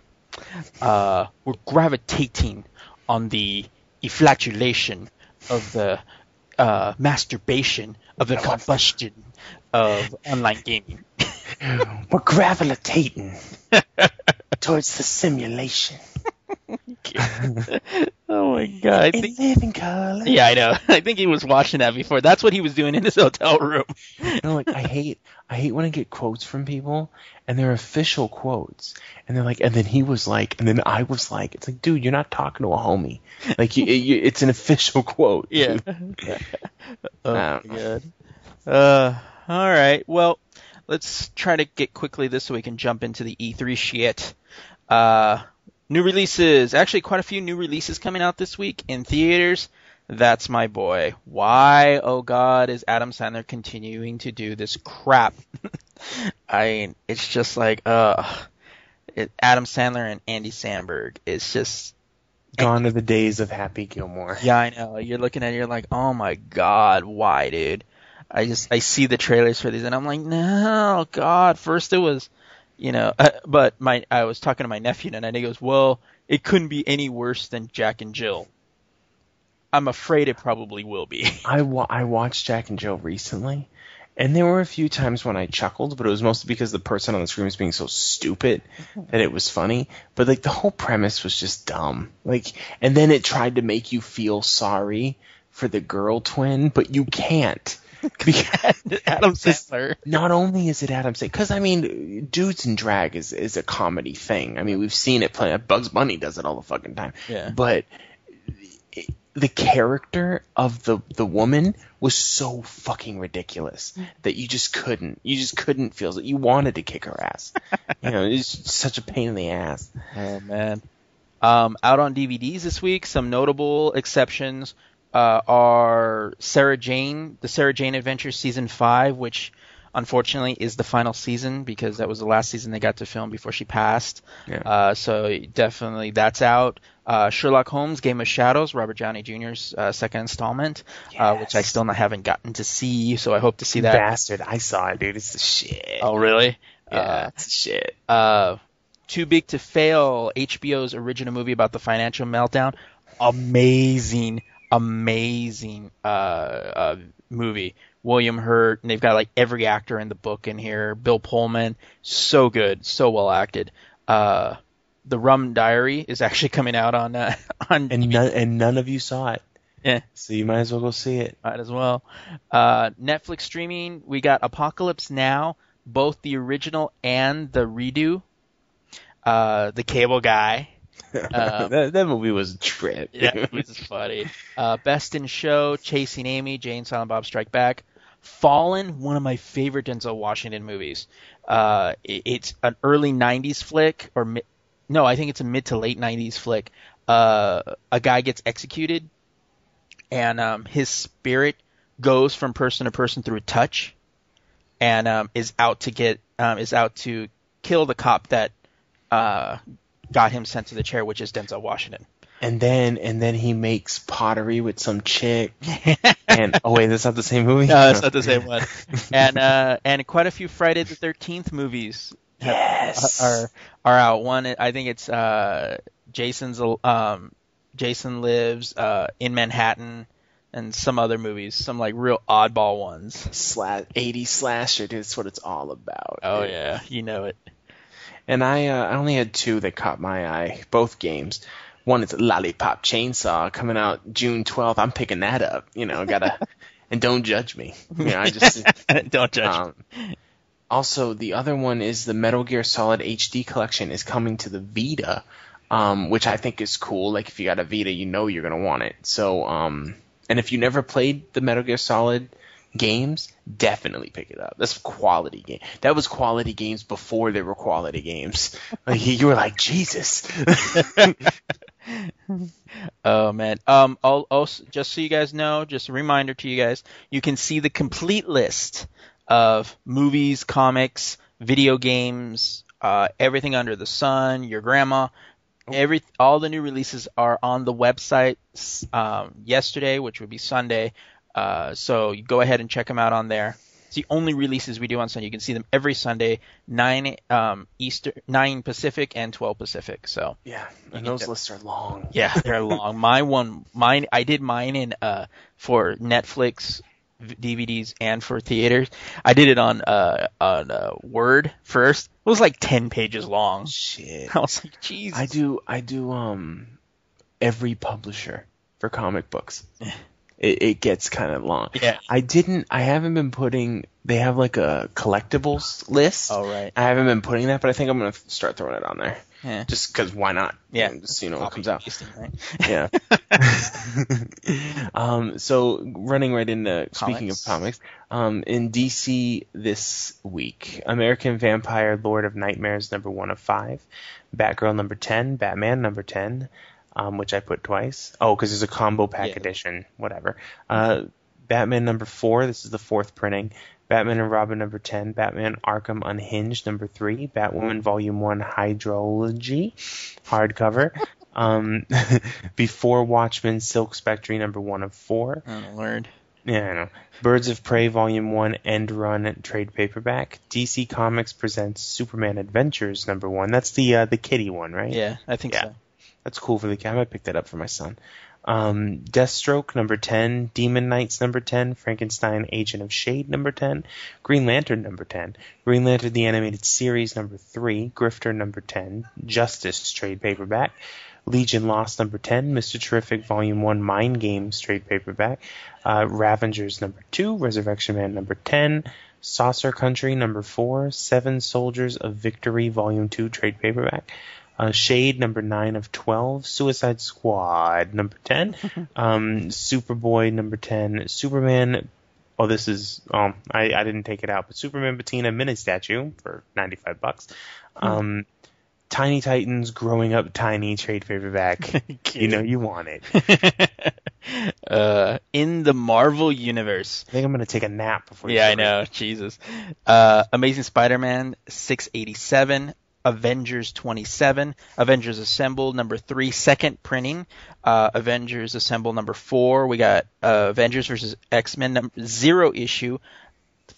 uh, we're gravitating on the efflatulation of the uh, masturbation of the combustion of online gaming.
We're gravitating towards the simulation.
Oh my god! I think,
live in color.
yeah, I know. I think he was watching that before. That's what he was doing in his hotel room.
No, like I hate I hate when I get quotes from people and they're official quotes. And they're like and then he was like and then I was like it's like dude, you're not talking to a homie. Like you, you, it's an official quote.
Yeah. oh my god. Uh, all right. Well, let's try to get quickly this so we can jump into the E3 shit. Uh, new releases. Actually, quite a few new releases coming out this week in theaters. That's my boy. Why, oh god, is Adam Sandler continuing to do this crap? I mean, it's just like, uh, it, Adam Sandler and Andy Samberg. It's just
Gone are the days of Happy Gilmore.
yeah, I know. You're looking at it, you're like, oh my god, why, dude? I just I see the trailers for these, and I'm like, no, God. First it was, you know, uh, but my I was talking to my nephew, and he goes, well, it couldn't be any worse than Jack and Jill. I'm afraid it probably will be.
I wa- I watched Jack and Jill recently, and there were a few times when I chuckled, but it was mostly because the person on the screen was being so stupid that it was funny. But like the whole premise was just dumb. Like, and then it tried to make you feel sorry for the girl twin, but you can't.
Adam Sandler.
not only is it Adam Sandler, because I mean, dudes in drag is is a comedy thing. I mean, we've seen it play. Bugs Bunny does it all the fucking time.
Yeah.
But the character of the the woman was so fucking ridiculous that you just couldn't. You just couldn't feel it. You wanted to kick her ass. you know, it's such a pain in the ass.
Oh man. Um, out on DVDs this week, some notable exceptions uh, are Sarah Jane, the Sarah Jane Adventures season five, which unfortunately is the final season because that was the last season they got to film before she passed.
Yeah.
Uh, so definitely that's out. Uh, Sherlock Holmes: Game of Shadows, Robert Downey Jr.'s uh, second installment, uh, which I still not, haven't gotten to see. So I hope to see that.
Bastard, I saw it, dude. It's the shit.
Oh really?
yeah,
Uh,
it's the shit.
uh, Too Big to Fail, HBO's original movie about the financial meltdown. Amazing, amazing uh, uh, movie. William Hurt, and they've got like every actor in the book in here. Bill Pullman, so good, so well acted. Uh, the Rum Diary is actually coming out on uh, on
And none and none of you saw it,
yeah,
so you might as well go see it.
might as well. Uh, Netflix streaming, we got Apocalypse Now, both the original and the redo. Uh, the Cable Guy. Uh,
that, that movie was a trip.
Yeah, this is funny. Uh, Best in Show, Chasing Amy, Jay and Silent Bob Strike Back. Fallen, one of my favorite Denzel Washington movies. Uh, it- it's an early '90s flick, or mi- no, I think it's a mid to late '90s flick. Uh, a guy gets executed, and um, his spirit goes from person to person through a touch, and um, is out to get um, is out to kill the cop that uh, got him sent to the chair, which is Denzel Washington.
and then and then he makes pottery with some chick. and oh wait, that's not the same movie.
No, it's not the same one. And uh, and quite a few Friday the Thirteenth movies have,
Yes.
are are out. One, I think it's uh, Jason's um, Jason Lives uh, in Manhattan, and some other movies, some like real oddball ones.
Slash, 80 slasher, dude. That's what it's all about.
Oh
dude.
yeah, you know it.
And I uh, I only had two that caught my eye. Both games. One is Lollipop Chainsaw coming out June 12th. I'm picking that up. You know, gotta. and don't judge me. You know, I just.
Don't judge.
Um, also, the other one is the Metal Gear Solid HD collection is coming to the Vita, um, which I think is cool. Like if you got a Vita, you know you're gonna want it. So, um, and if you never played the Metal Gear Solid games, definitely pick it up. That's quality game. That was quality games before there were quality games. Like you were like Jesus.
Oh man. Um. al- Also, just so you guys know, just a reminder to you guys, you can see the complete list of movies, comics, video games, uh, everything under the sun, your grandma. Every all the new releases are on the website um, yesterday, which would be Sunday. Uh, so you go ahead and check them out on there. It's the only releases we do on Sunday. You can see them every Sunday, nine um, Eastern, nine Pacific, and twelve Pacific. So
yeah, and those
that.
lists are long.
yeah, they're long. My one, mine, I did mine in uh for Netflix DVDs and for theaters. I did it on uh on uh, Word first. It was like ten pages long.
Shit.
I was like, Jesus.
I do I do um every publisher for comic books. It, it gets kind of long.
Yeah.
I didn't. I haven't been putting. They have like a collectibles list.
Oh right.
I haven't been putting that, but I think I'm gonna start throwing it on there.
Yeah.
Just because why not?
Yeah.
You know, Just so you know what comes out.
right?
Yeah. um, so running right into speaking of
Comics.
comics, um, in DC this week, American Vampire Lord of Nightmares number one of five, Batgirl number ten, Batman number ten, um, which I put twice. Oh, because there's a combo pack
Yeah.
edition, whatever. Uh, Batman number four. This is the fourth printing. Batman and Robin number 10, Batman Arkham Unhinged number 3, Batwoman Volume 1 Hydrology hardcover. um, Before Watchmen Silk Spectre number 1 of 4.
Oh Lord.
Yeah, I know. Birds of Prey Volume 1 End Run trade paperback. DC Comics presents Superman Adventures number 1. That's the uh, the kitty one, right?
Yeah, I think
Yeah.
so.
That's cool for the kid. I might pick that up for my son. Um, Deathstroke number 10, Demon Knights number 10, Frankenstein Agent of Shade number 10, Green Lantern number 10, Green Lantern the Animated Series number 3, Grifter number 10, Justice trade paperback, Legion Lost number 10, Mr. Terrific Volume 1 Mind Games trade paperback, uh, Ravagers number 2, Resurrection Man number 10, Saucer Country number 4, Seven Soldiers of Victory Volume 2 trade paperback, uh, Shade number 9 of 12, Suicide Squad number 10, um, Superboy number 10, Superman. Oh, this is um, I, I didn't take it out, but Superman Bettina mini statue for 95 bucks. Um, Tiny Titans growing up tiny trade paperback. you know you want it.
uh, in the Marvel universe.
I think I'm gonna take a nap before. you
Yeah, I know. Jesus. Uh, Amazing Spider-Man 687, Avengers 27, Avengers Assemble number three, second printing. Uh, Avengers Assemble number four. We got uh, Avengers versus X-Men number zero issue.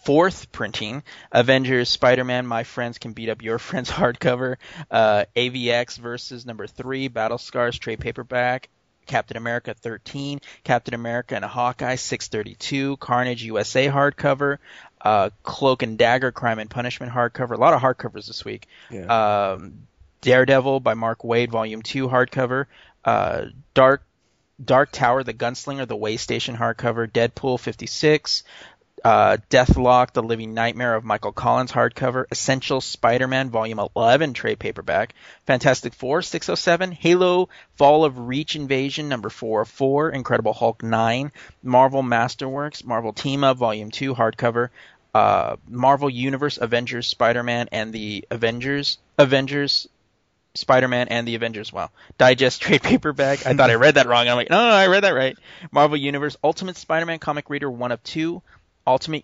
Fourth printing, Avengers Spider-Man My Friends Can Beat Up Your Friends hardcover, uh, AVX versus number three, Battle Scars trade paperback, Captain America 13, Captain America and Hawkeye 632, Carnage USA hardcover, uh, Cloak and Dagger Crime and Punishment hardcover. A lot of hardcovers this week.
Yeah.
Um, Daredevil by Mark Waid Volume 2 hardcover, uh, Dark Dark Tower the Gunslinger the Way Station hardcover, Deadpool 56, uh, Deathlok, The Living Nightmare of Michael Collins hardcover, Essential Spider-Man Volume 11 trade paperback, Fantastic Four 607, Halo Fall of Reach Invasion number 404, Incredible Hulk 9, Marvel Masterworks, Marvel Team Up Volume 2 hardcover, uh, Marvel Universe Avengers Spider-Man and the Avengers Avengers Spider-Man and the Avengers. Wow. Digest trade paperback. I thought I read that wrong. I'm like, no, no, I read that right. Marvel Universe Ultimate Spider-Man comic reader one of two. Ultimate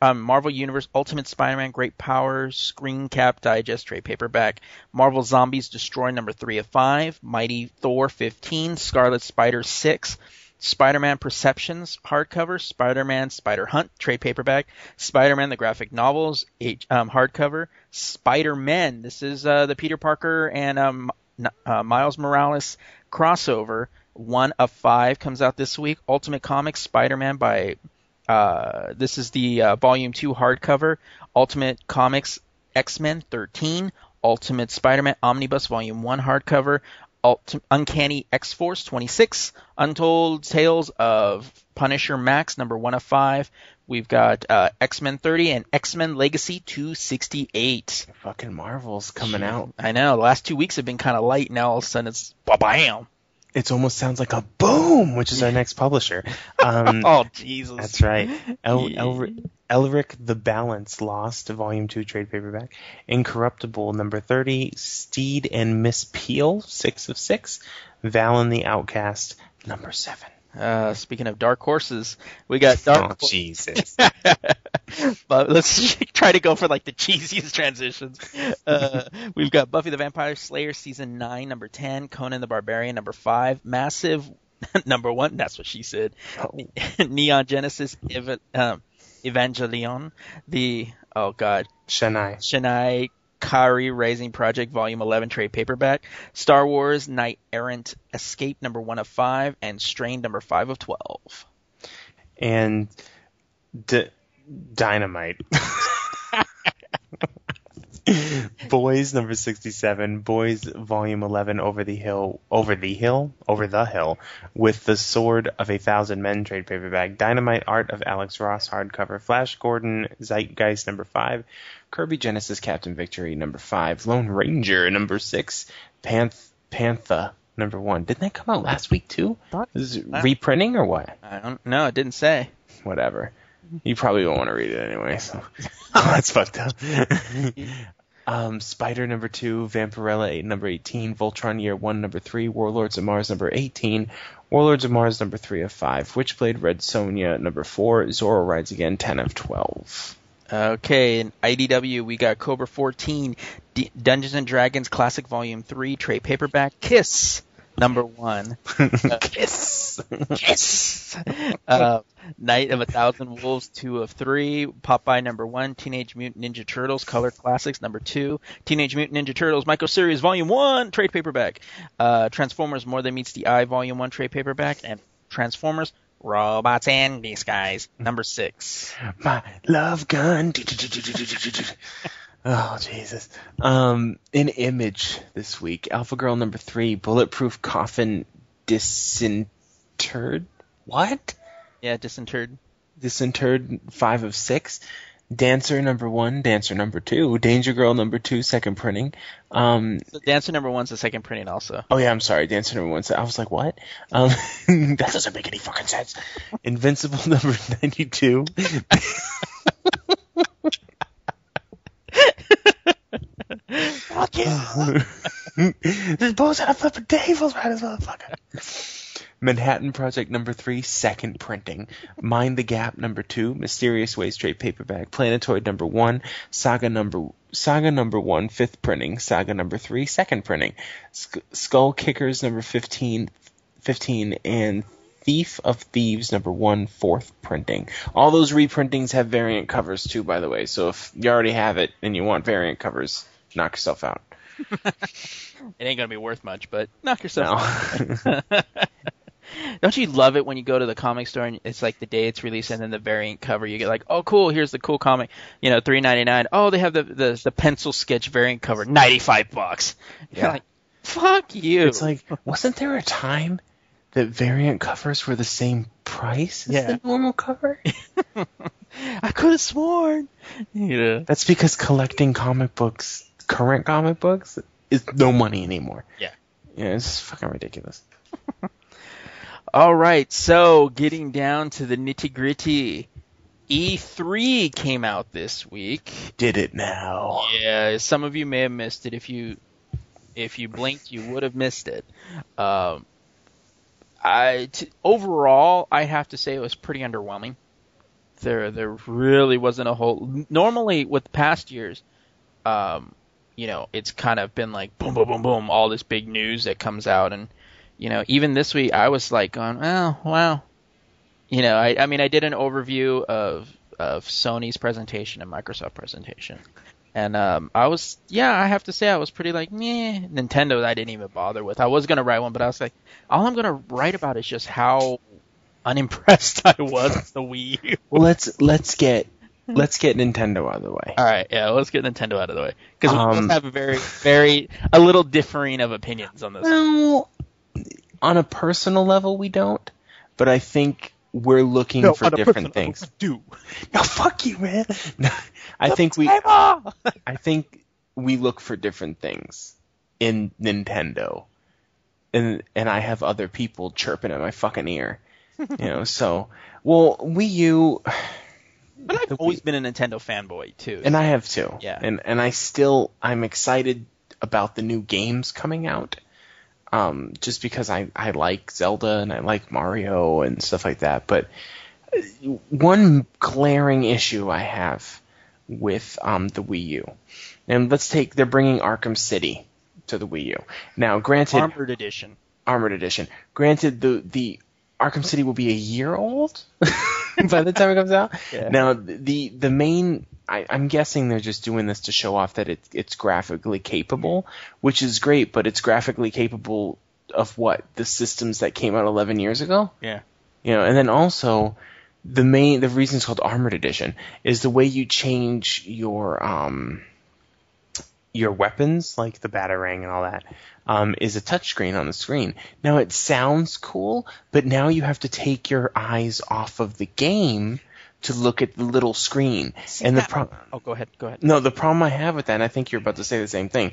um, Marvel Universe Ultimate Spider-Man Great Powers Screen Cap Digest trade paperback. Marvel Zombies Destroy number three of five. Mighty Thor 15. Scarlet Spider 6. Spider-Man Perceptions hardcover, Spider-Man Spider Hunt trade paperback, Spider-Man the graphic novels um, hardcover, Spider-Man. This is uh, the Peter Parker and um, uh, Miles Morales crossover. One of five comes out this week. Ultimate Comics Spider-Man by uh, this is the uh, Volume Two hardcover. Ultimate Comics X-Men 13. Ultimate Spider-Man Omnibus Volume 1 hardcover, Ult- Uncanny X-Force 26, Untold Tales of Punisher Max number 1 of 5. We've got uh, X-Men 30 and X-Men Legacy 268.
Fucking Marvel's coming out.
I know, the last two weeks have been kind of light. Now all of a sudden it's bam.
It almost sounds like a boom, which is our next publisher. Um,
Oh, Jesus.
That's right. El-
Yeah.
Elri- Elric the Balance Lost, Volume 2 trade paperback. Incorruptible, number 30. Steed and Miss Peel, 6 of 6. Valen the Outcast, number 7.
Uh, speaking of dark horses, we got dark.
Oh, Jesus.
but let's try to go for like the cheesiest transitions. Uh, we've got Buffy the Vampire Slayer season nine, number ten, Conan the Barbarian, number five, Massive, number one. That's what she said. Neon Genesis Eva, um, Evangelion, the oh god,
Shania.
Shania Kari Rising Project Volume 11 trade paperback, Star Wars Knight Errant Escape number one of five, and Strain number five of twelve.
And D- Dynamite. Boys number 67, Boys volume 11 over the hill, over the hill, over the hill with the sword of a thousand men trade paperback, Dynamite art of Alex Ross hardcover, Flash Gordon Zeitgeist number 5, Kirby Genesis Captain Victory number 5, Lone Ranger number 6, Panth Pantha number 1. Didn't that come out last week too? Is it reprinting or what?
I don't know. It didn't say.
whatever. You probably won't want to read it anyway, so that's fucked up. um, Spider number two, Vampirella eight, number eighteen, Voltron Year one number three, Warlords of Mars number eighteen, Warlords of Mars number three of five, Witchblade Red Sonja number four, Zorro Rides Again ten of twelve.
Okay, in IDW we got Cobra 14, D- Dungeons and Dragons Classic Volume 3 trade paperback, Kiss number one.
Kiss.
Yes. uh, Night of a Thousand Wolves, two of three. Popeye number one. Teenage Mutant Ninja Turtles Color Classics number two. Teenage Mutant Ninja Turtles Micro Series Volume One trade paperback. Uh, Transformers More Than Meets the Eye Volume One trade paperback and Transformers Robots in Disguise number six.
My love gun. Oh Jesus. Um, an image this week. Alpha Girl number three. Bulletproof coffin disinterred. What?
Yeah, disinterred.
Disinterred five of six. Dancer number one. Dancer number two. Danger Girl number two, second printing. Um,
So Dancer number one's the second printing also.
Oh yeah, I'm sorry. Dancer number one. I was like, what? Um, that doesn't make any fucking sense. Invincible number
Fuck you.
this bullshit a flipping tables right this motherfucker. Manhattan Project number three, second printing. Mind the Gap number two, Mysterious Ways trade paperback. Planetoid number one, Saga number Saga number one, fifth printing. Saga number three, second printing. Sk- Skull Kickers number 15, 15 and Thief of Thieves number one, fourth printing. All those reprintings have variant covers too, by the way. So if you already have it and you want variant covers, knock yourself out.
It ain't gonna be worth much, but knock yourself.
No.
Don't you love it when you go to the comic store and it's like the day it's released and then the variant cover you get like, oh cool, here's the cool comic, you know, three ninety nine. Oh, they have the, the the pencil sketch variant cover, ninety five bucks. You're
Yeah.
like, fuck you.
It's like, wasn't there a time that variant covers were the same price as
Yeah.
the normal cover?
I could have sworn. Yeah.
That's because collecting comic books, current comic books, is no money anymore.
Yeah.
Yeah, it's fucking ridiculous.
All right, so getting down to the nitty gritty. E3 came out this week.
Did it now?
Yeah, some of you may have missed it. If you if you blinked, you would have missed it. Um, I t- overall, I have to say it was pretty underwhelming. There there really wasn't a whole. Normally, with past years, um, you know, it's kind of been like boom, boom, boom, boom, all this big news that comes out, and you know, even this week, I was like, going, oh wow, you know, I I mean, I did an overview of of Sony's presentation and Microsoft presentation. And um, I was, yeah, I have to say, I was pretty like, meh. Nintendo, I didn't even bother with. I was gonna write one, but I was like, all I'm gonna write about is just how unimpressed I was with the Wii.
Well, let's let's get let's get Nintendo out of the way.
All right, yeah, let's get Nintendo out of the way because we
Um,
both have a very, very, a little differing of opinions on this.
Well, on a personal level, we don't, but I think we're looking for different things.
Do
No, fuck you, man. No, I think we. I think we look for different things in Nintendo, and and I have other people chirping in my fucking ear, you know. So, well, Wii U,
But I've always been a Nintendo fanboy too.
and I have too.
Yeah.
And and I still I'm excited about the new games coming out. Um, just because I, I like Zelda and I like Mario and stuff like that. But uh, one glaring issue I have with um, the Wii U, and let's take they're bringing Arkham City to the Wii U. Now, granted,
Armored Edition.
Armored Edition. Granted, the the Arkham City will be a year old by the time it comes out.
Yeah.
Now, the the main, I, I'm guessing they're just doing this to show off that it's it's graphically capable, which is great. But it's graphically capable of what the systems that came out 11 years ago.
Yeah.
You know, and then also the main the reason it's called Armored Edition is the way you change your um your weapons, like the batarang and all that, um, is a touchscreen on the screen. Now it sounds cool, but now you have to take your eyes off of the game to look at the little screen. and the problem
Oh, go ahead. Go ahead.
no, the problem I have with that, and I think you're about to say the same thing,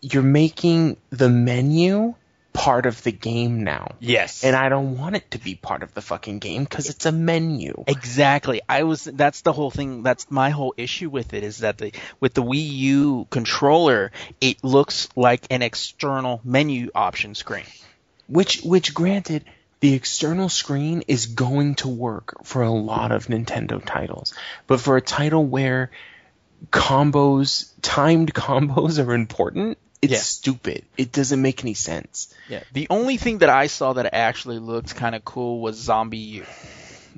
you're making the menu part of the game now.
Yes.
And I don't want it to be part of the fucking game because it's a menu.
Exactly. I was that's the whole thing that's my whole issue with it is that the with the Wii U controller it looks like an external menu option screen.
Which, which granted, the external screen is going to work for a lot of Nintendo titles. But for a title where combos, timed combos are important, It's
Yeah.
stupid. It doesn't make any sense.
Yeah. The only thing that I saw that actually looked kind of cool was Zombie U.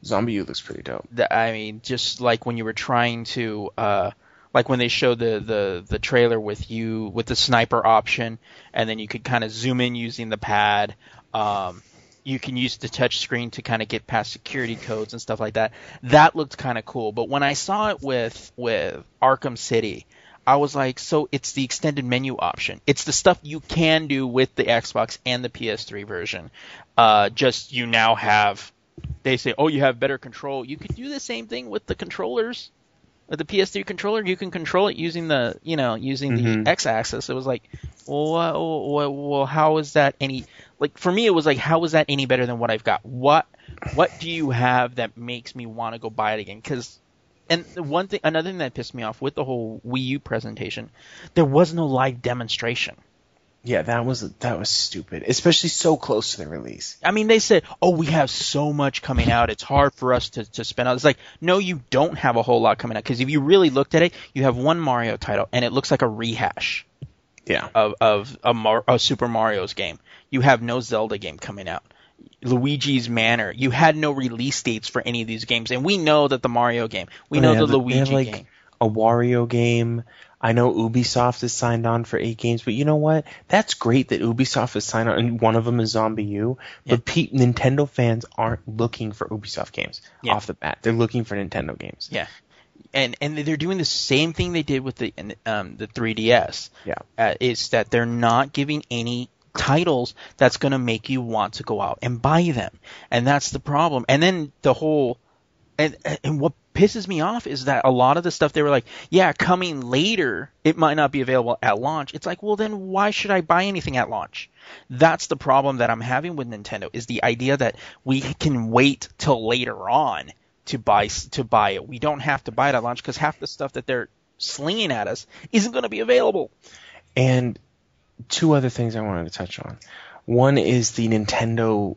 Zombie U looks pretty dope.
that I mean, just like when you were trying to, uh, like when they showed the, the, the trailer with you with the sniper option, and then you could kind of zoom in using the pad. Um, you can use the touch screen to kind of get past security codes and stuff like that. That looked kind of cool. But when I saw it with with Arkham City, I was like, so it's the extended menu option. It's the stuff you can do with the Xbox and the PS3 version. Uh, just you now have they say, oh, you have better control. You could do the same thing with the controllers. With the PS3 controller, you can control it using the, you know, using
Mhm.
the X-axis. It was like, well, well, well, how is that any? Like for me, it was like, how is that any better than what I've got? What, what do you have that makes me want to go buy it again? Because, and the one thing, another thing that pissed me off with the whole Wii U presentation, there was no live demonstration.
Yeah, that was that was stupid, especially so close to the release.
I mean, they said, "Oh, we have so much coming out. It's hard for us to to spend." out. It's like, no, you don't have a whole lot coming out because if you really looked at it, you have one Mario title, and it looks like a rehash
Yeah.
of of a, Mar- a Super Mario's game. You have no Zelda game coming out. Luigi's Manor. You had no release dates for any of these games, and we know that the Mario game, we know
They
the
they
Luigi
have, like,
game.
A Wario game. I know Ubisoft is signed on for eight games, but you know what? That's great that Ubisoft is signed on, and one of them is Zombie U. But pe- Nintendo fans aren't looking for Ubisoft games
Yeah.
off the bat. They're looking for Nintendo games.
Yeah. And and they're doing the same thing they did with the um the 3DS.
Yeah.
Uh, is that they're not giving any titles that's going to make you want to go out and buy them. And that's the problem. And then the whole and and what pisses me off is that a lot of the stuff they were like, yeah, coming later, it might not be available at launch. It's like, well then why should I buy anything at launch? That's the problem that I'm having with Nintendo is the idea that we can wait till later on to buy to buy it. We don't have to buy it at launch because half the stuff that they're slinging at us isn't going to be available.
And two other things I wanted to touch on. One is the Nintendo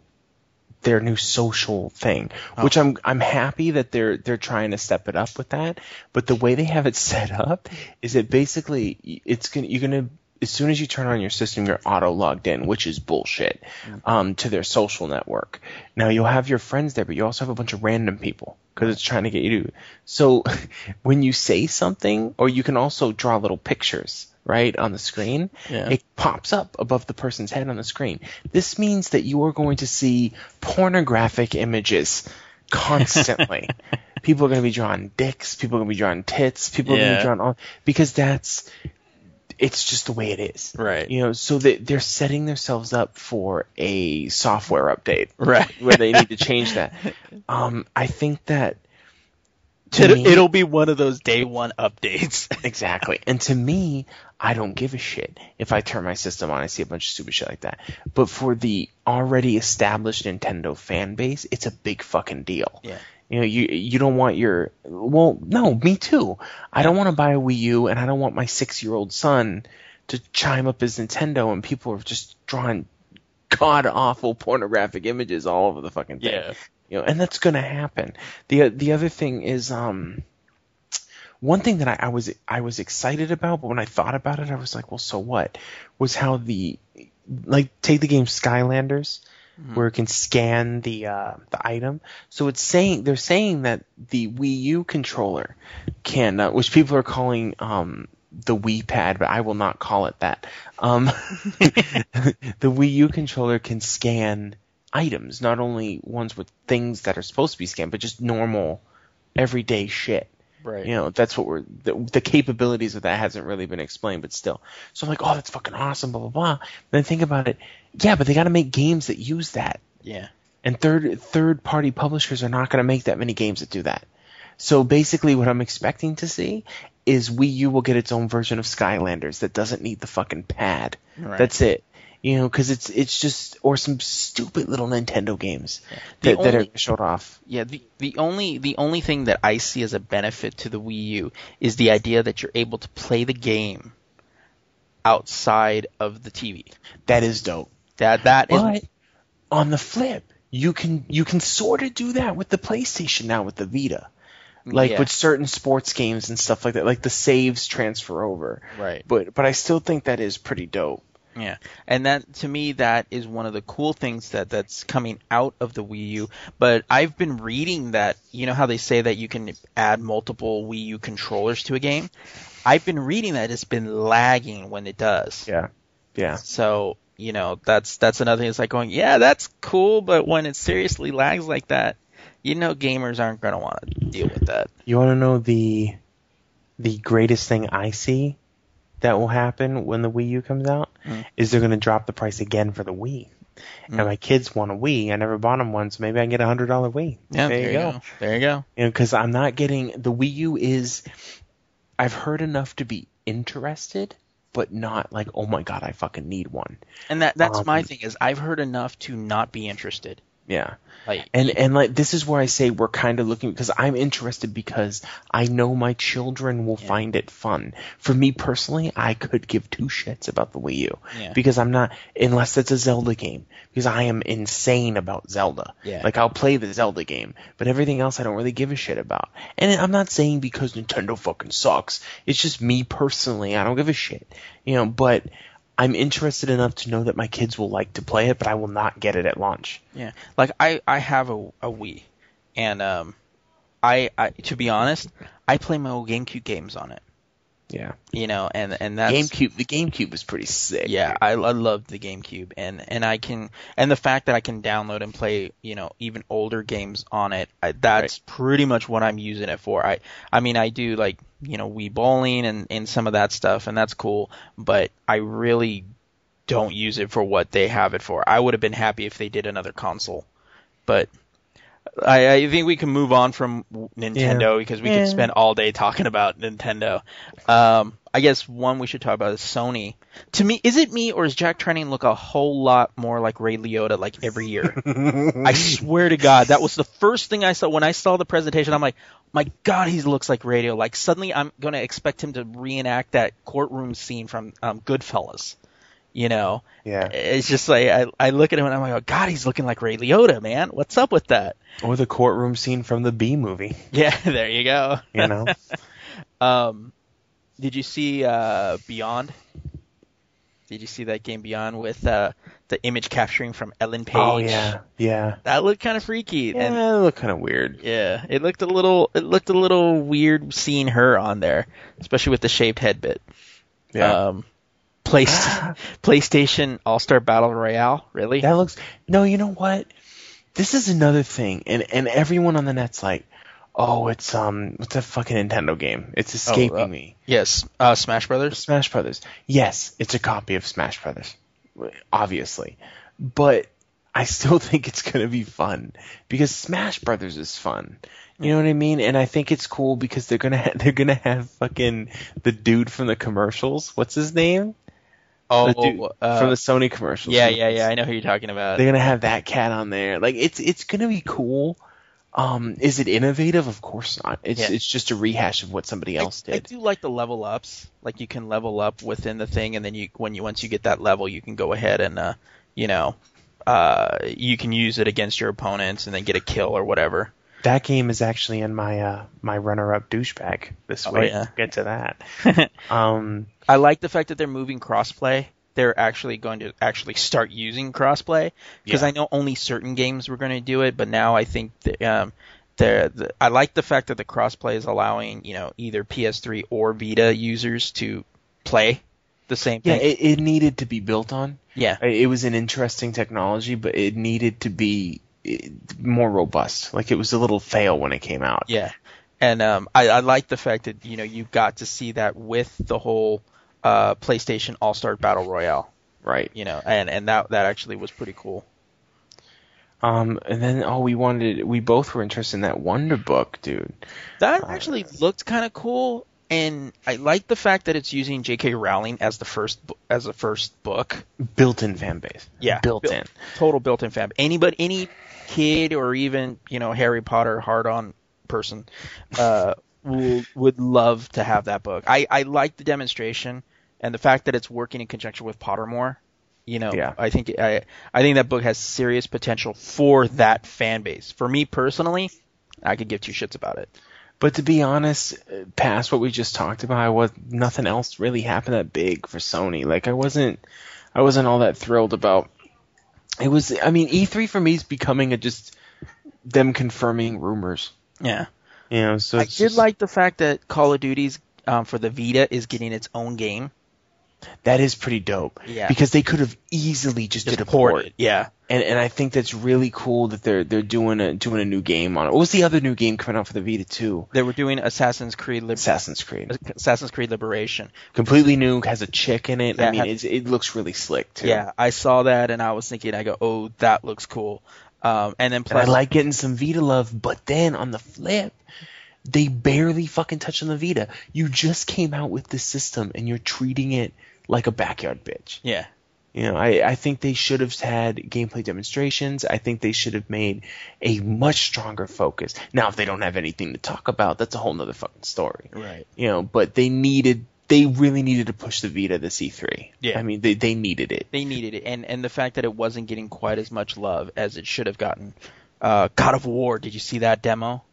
their new social thing, which I'm I'm happy that they're they're trying to step it up with that. But the way they have it set up is that basically it's gonna you're gonna as soon as you turn on your system, you're auto logged in, which is bullshit, um, to their social network. Now you'll have your friends there, but you also have a bunch of random people because it's trying to get you to. So when you say something, or you can also draw little pictures, right, on the screen,
Yeah.
it pops up above the person's head on the screen. This means that you are going to see pornographic images constantly. people are going to be drawing dicks. People are going to be drawing tits. People are going to
Yeah.
be drawing all because that's it's just the way it is.
Right.
You know, so that they're setting themselves up for a software update.
Right.
Where they need to change that. Um, I think that to
It,
me-
it'll be one of those day one updates.
Exactly. And to me, I don't give a shit if I turn my system on. I see a bunch of stupid shit like that. But for the already established Nintendo fan base, it's a big fucking deal.
Yeah.
You know, you you don't want your well, no, me too. I don't want to buy a Wii U, and I don't want my six year old son to chime up his Nintendo, and people are just drawing god awful pornographic images all over the fucking thing.
Yeah.
You know, and that's gonna happen. the The other thing is, um, one thing that I, I was I was excited about, but when I thought about it, I was like, well, so what? Was how the like take the game Skylanders, where it can scan the uh, the item. So it's saying they're saying that the Wii U controller can, uh, which people are calling um, the Wii Pad, but I will not call it that. Um, the Wii U controller can scan items, not only ones with things that are supposed to be scanned, but just normal, everyday shit.
Right.
You know, that's what we're the, the capabilities of that hasn't really been explained, but still. So I'm like, oh, that's fucking awesome, blah blah blah. Then think about it, yeah, but they got to make games that use that,
Yeah.
and third third party publishers are not going to make that many games that do that. So basically, what I'm expecting to see is Wii U will get its own version of Skylanders that doesn't need the fucking pad.
Right.
That's it. You know, because it's it's just or some stupid little Nintendo games that, that are showed off.
Yeah, the the only the only thing that I see as a benefit to the Wii U is the idea that you're able to play the game outside of the TV.
That is dope.
That that is
But on the flip, you can you can sort of do that with the PlayStation now with the Vita. like
Yeah.
with certain sports games and stuff like that. Like the saves transfer over.
Right.
But but I still think that is pretty dope.
Yeah, and that to me that is one of the cool things that that's coming out of the Wii U. But I've been reading that you know how they say that you can add multiple Wii U controllers to a game. I've been reading that it's been lagging when it does.
Yeah. Yeah.
So you know that's that's another thing. It's like going, yeah, that's cool, but when it seriously lags like that, you know, gamers aren't going to want to deal with that.
You want to know the the greatest thing I see that will happen when the Wii U comes out
Mm.
is they're going to drop the price again for the Wii. And my kids want a Wii. I never bought them one, so maybe I can get a hundred dollar Wii.
Yeah,
there, you go.
There you go.
You know, because I'm not getting the Wii U is. I've heard enough to be interested, but not like, oh my god, I fucking need one.
And that that's my
Um,
thing is I've heard enough to not be interested.
Yeah.
Like
And and like this is where I say we're kind of looking because I'm interested because I know my children will find it fun. For me personally, I could give two shits about the Wii U
Yeah.
because I'm not unless it's a Zelda game because I am insane about Zelda.
Yeah.
Like I'll play the Zelda game, but everything else I don't really give a shit about. And I'm not saying because Nintendo fucking sucks. It's just me personally. I don't give a shit. You know, but I'm interested enough to know that my kids will like to play it, but I will not get it at launch.
Yeah, like I I have a a Wii, and um, I I to be honest, I play my old GameCube games on it.
Yeah.
You know, and and that's
GameCube. The GameCube was pretty sick.
yeah. I, I love the GameCube, and and I can and the fact that I can download and play you know even older games on it, I, that's pretty much what I'm using it for. I I mean I do like you know Wii bowling and and some of that stuff, and that's cool, but I really don't use it for what they have it for. I would have been happy if they did another console, but. I, I think we can move on from Nintendo because we
Yeah.
could spend all day talking about Nintendo. Um, I guess one we should talk about is Sony. To me, is it me or is Jack Tretton look a whole lot more like Ray Liotta like every year? I swear to God, that was the first thing I saw when I saw the presentation. I'm like, my God, he looks like radio. Like suddenly, I'm gonna expect him to reenact that courtroom scene from um, Goodfellas. You know,
Yeah.
it's just like I, I look at him and I'm like, oh God, he's looking like Ray Liotta, man. What's up with that?
Or the courtroom scene from the B movie.
Yeah, there you go.
You know.
Um, did you see uh, Beyond? Did you see that game Beyond with uh, the image capturing from Ellen Page?
oh yeah. Yeah.
that looked kind of freaky.
Yeah.
And
it looked kind of weird.
yeah, it looked a little it looked a little weird seeing her on there, especially with the shaved head bit.
Yeah.
Um, Playst- PlayStation All Star Battle Royale, really?
that looks. No, you know what? This is another thing, and and everyone on the net's like, oh, it's um, what's that fucking Nintendo game? It's escaping
uh,
me.
yes, uh, Smash Brothers.
Smash Brothers. Yes, it's a copy of Smash Brothers, obviously, but I still think it's gonna be fun because Smash Brothers is fun. You know what I mean? And I think it's cool because they're gonna ha- they're gonna have fucking the dude from the commercials. What's his name?
Oh,
dude
uh,
from the Sony commercials.
yeah, yeah, yeah. I know who you're talking about.
They're gonna have that cat on there. Like it's it's gonna be cool. Um, is it innovative? Of course not. It's
Yeah.
it's just a rehash of what somebody else
I, I do like the level ups. Like you can level up within the thing, and then you when you once you get that level, you can go ahead and uh, you know, uh, you can use it against your opponents and then get a kill or whatever.
That game is actually in my uh my runner up douchebag this
Oh,
week.
yeah.
Get to that. um,
I like the fact that they're moving crossplay. They're actually going to actually start using crossplay because
Yeah.
I know only certain games were going to do it, but now I think that, um, the, I like the fact that the crossplay is allowing you know either PS3 or Vita users to play the same
yeah,
thing.
it, it needed to be built on.
yeah,
It was an interesting technology, but it needed to be more robust. Like it was a little fail when it came out.
Yeah, and um, I, I like the fact that you know you got to see that with the whole uh, PlayStation All Star Battle Royale.
Right.
You know, and and that that actually was pretty cool.
Um, and then oh, we wanted we both were interested in that Wonder Book, dude.
That
Uh,
actually looked kind of cool, and I like the fact that it's using J.K. Rowling as the first as the first book.
Built-in fan base.
Yeah,
built
built-
in.
Total built-in fab. Anybody, any kid, or even you know Harry Potter hard-on person, uh, will, would love to have that book. I I like the demonstration and the fact that it's working in conjunction with Pottermore. You know,
Yeah.
I think I I think that book has serious potential for that fan base. For me personally, I could give two shits about it.
But to be honest, past what we just talked about, I was nothing else really happened that big for Sony. Like I wasn't, I wasn't all that thrilled about. It was, I mean, E3 for me is becoming a just them confirming rumors.
Yeah.
You know, so
I did
just-
like the fact that Call of Duty's um, for the Vita is getting its own game.
That is pretty dope.
Yeah.
Because they could have easily just, did a
port. Yeah.
and and I think that's really cool that they're they're doing a doing a new game on it. What was the other new game coming out for the Vita too?
They were doing Assassin's Creed Lib-
Assassin's Creed,
Assassin's Creed Liberation.
completely new, has a chick in it.
Yeah,
I mean, it's, it looks really slick too.
Yeah, I saw that and I was thinking, I go, oh, that looks cool. Um, and then
and I like getting some Vita love, but then on the flip, they barely fucking touch on the Vita. You just came out with this system and you're treating it like a backyard bitch.
yeah,
You know, I, I think they should have had gameplay demonstrations. I think they should have made a much stronger focus. Now, if they don't have anything to talk about, that's a whole nother fucking story.
right.
You know, but they needed, they really needed to push the Vita to C3.
Yeah.
I mean, they, they needed it.
They needed it, and and the fact that it wasn't getting quite as much love as it should have gotten. Uh, God of War, did you see that demo?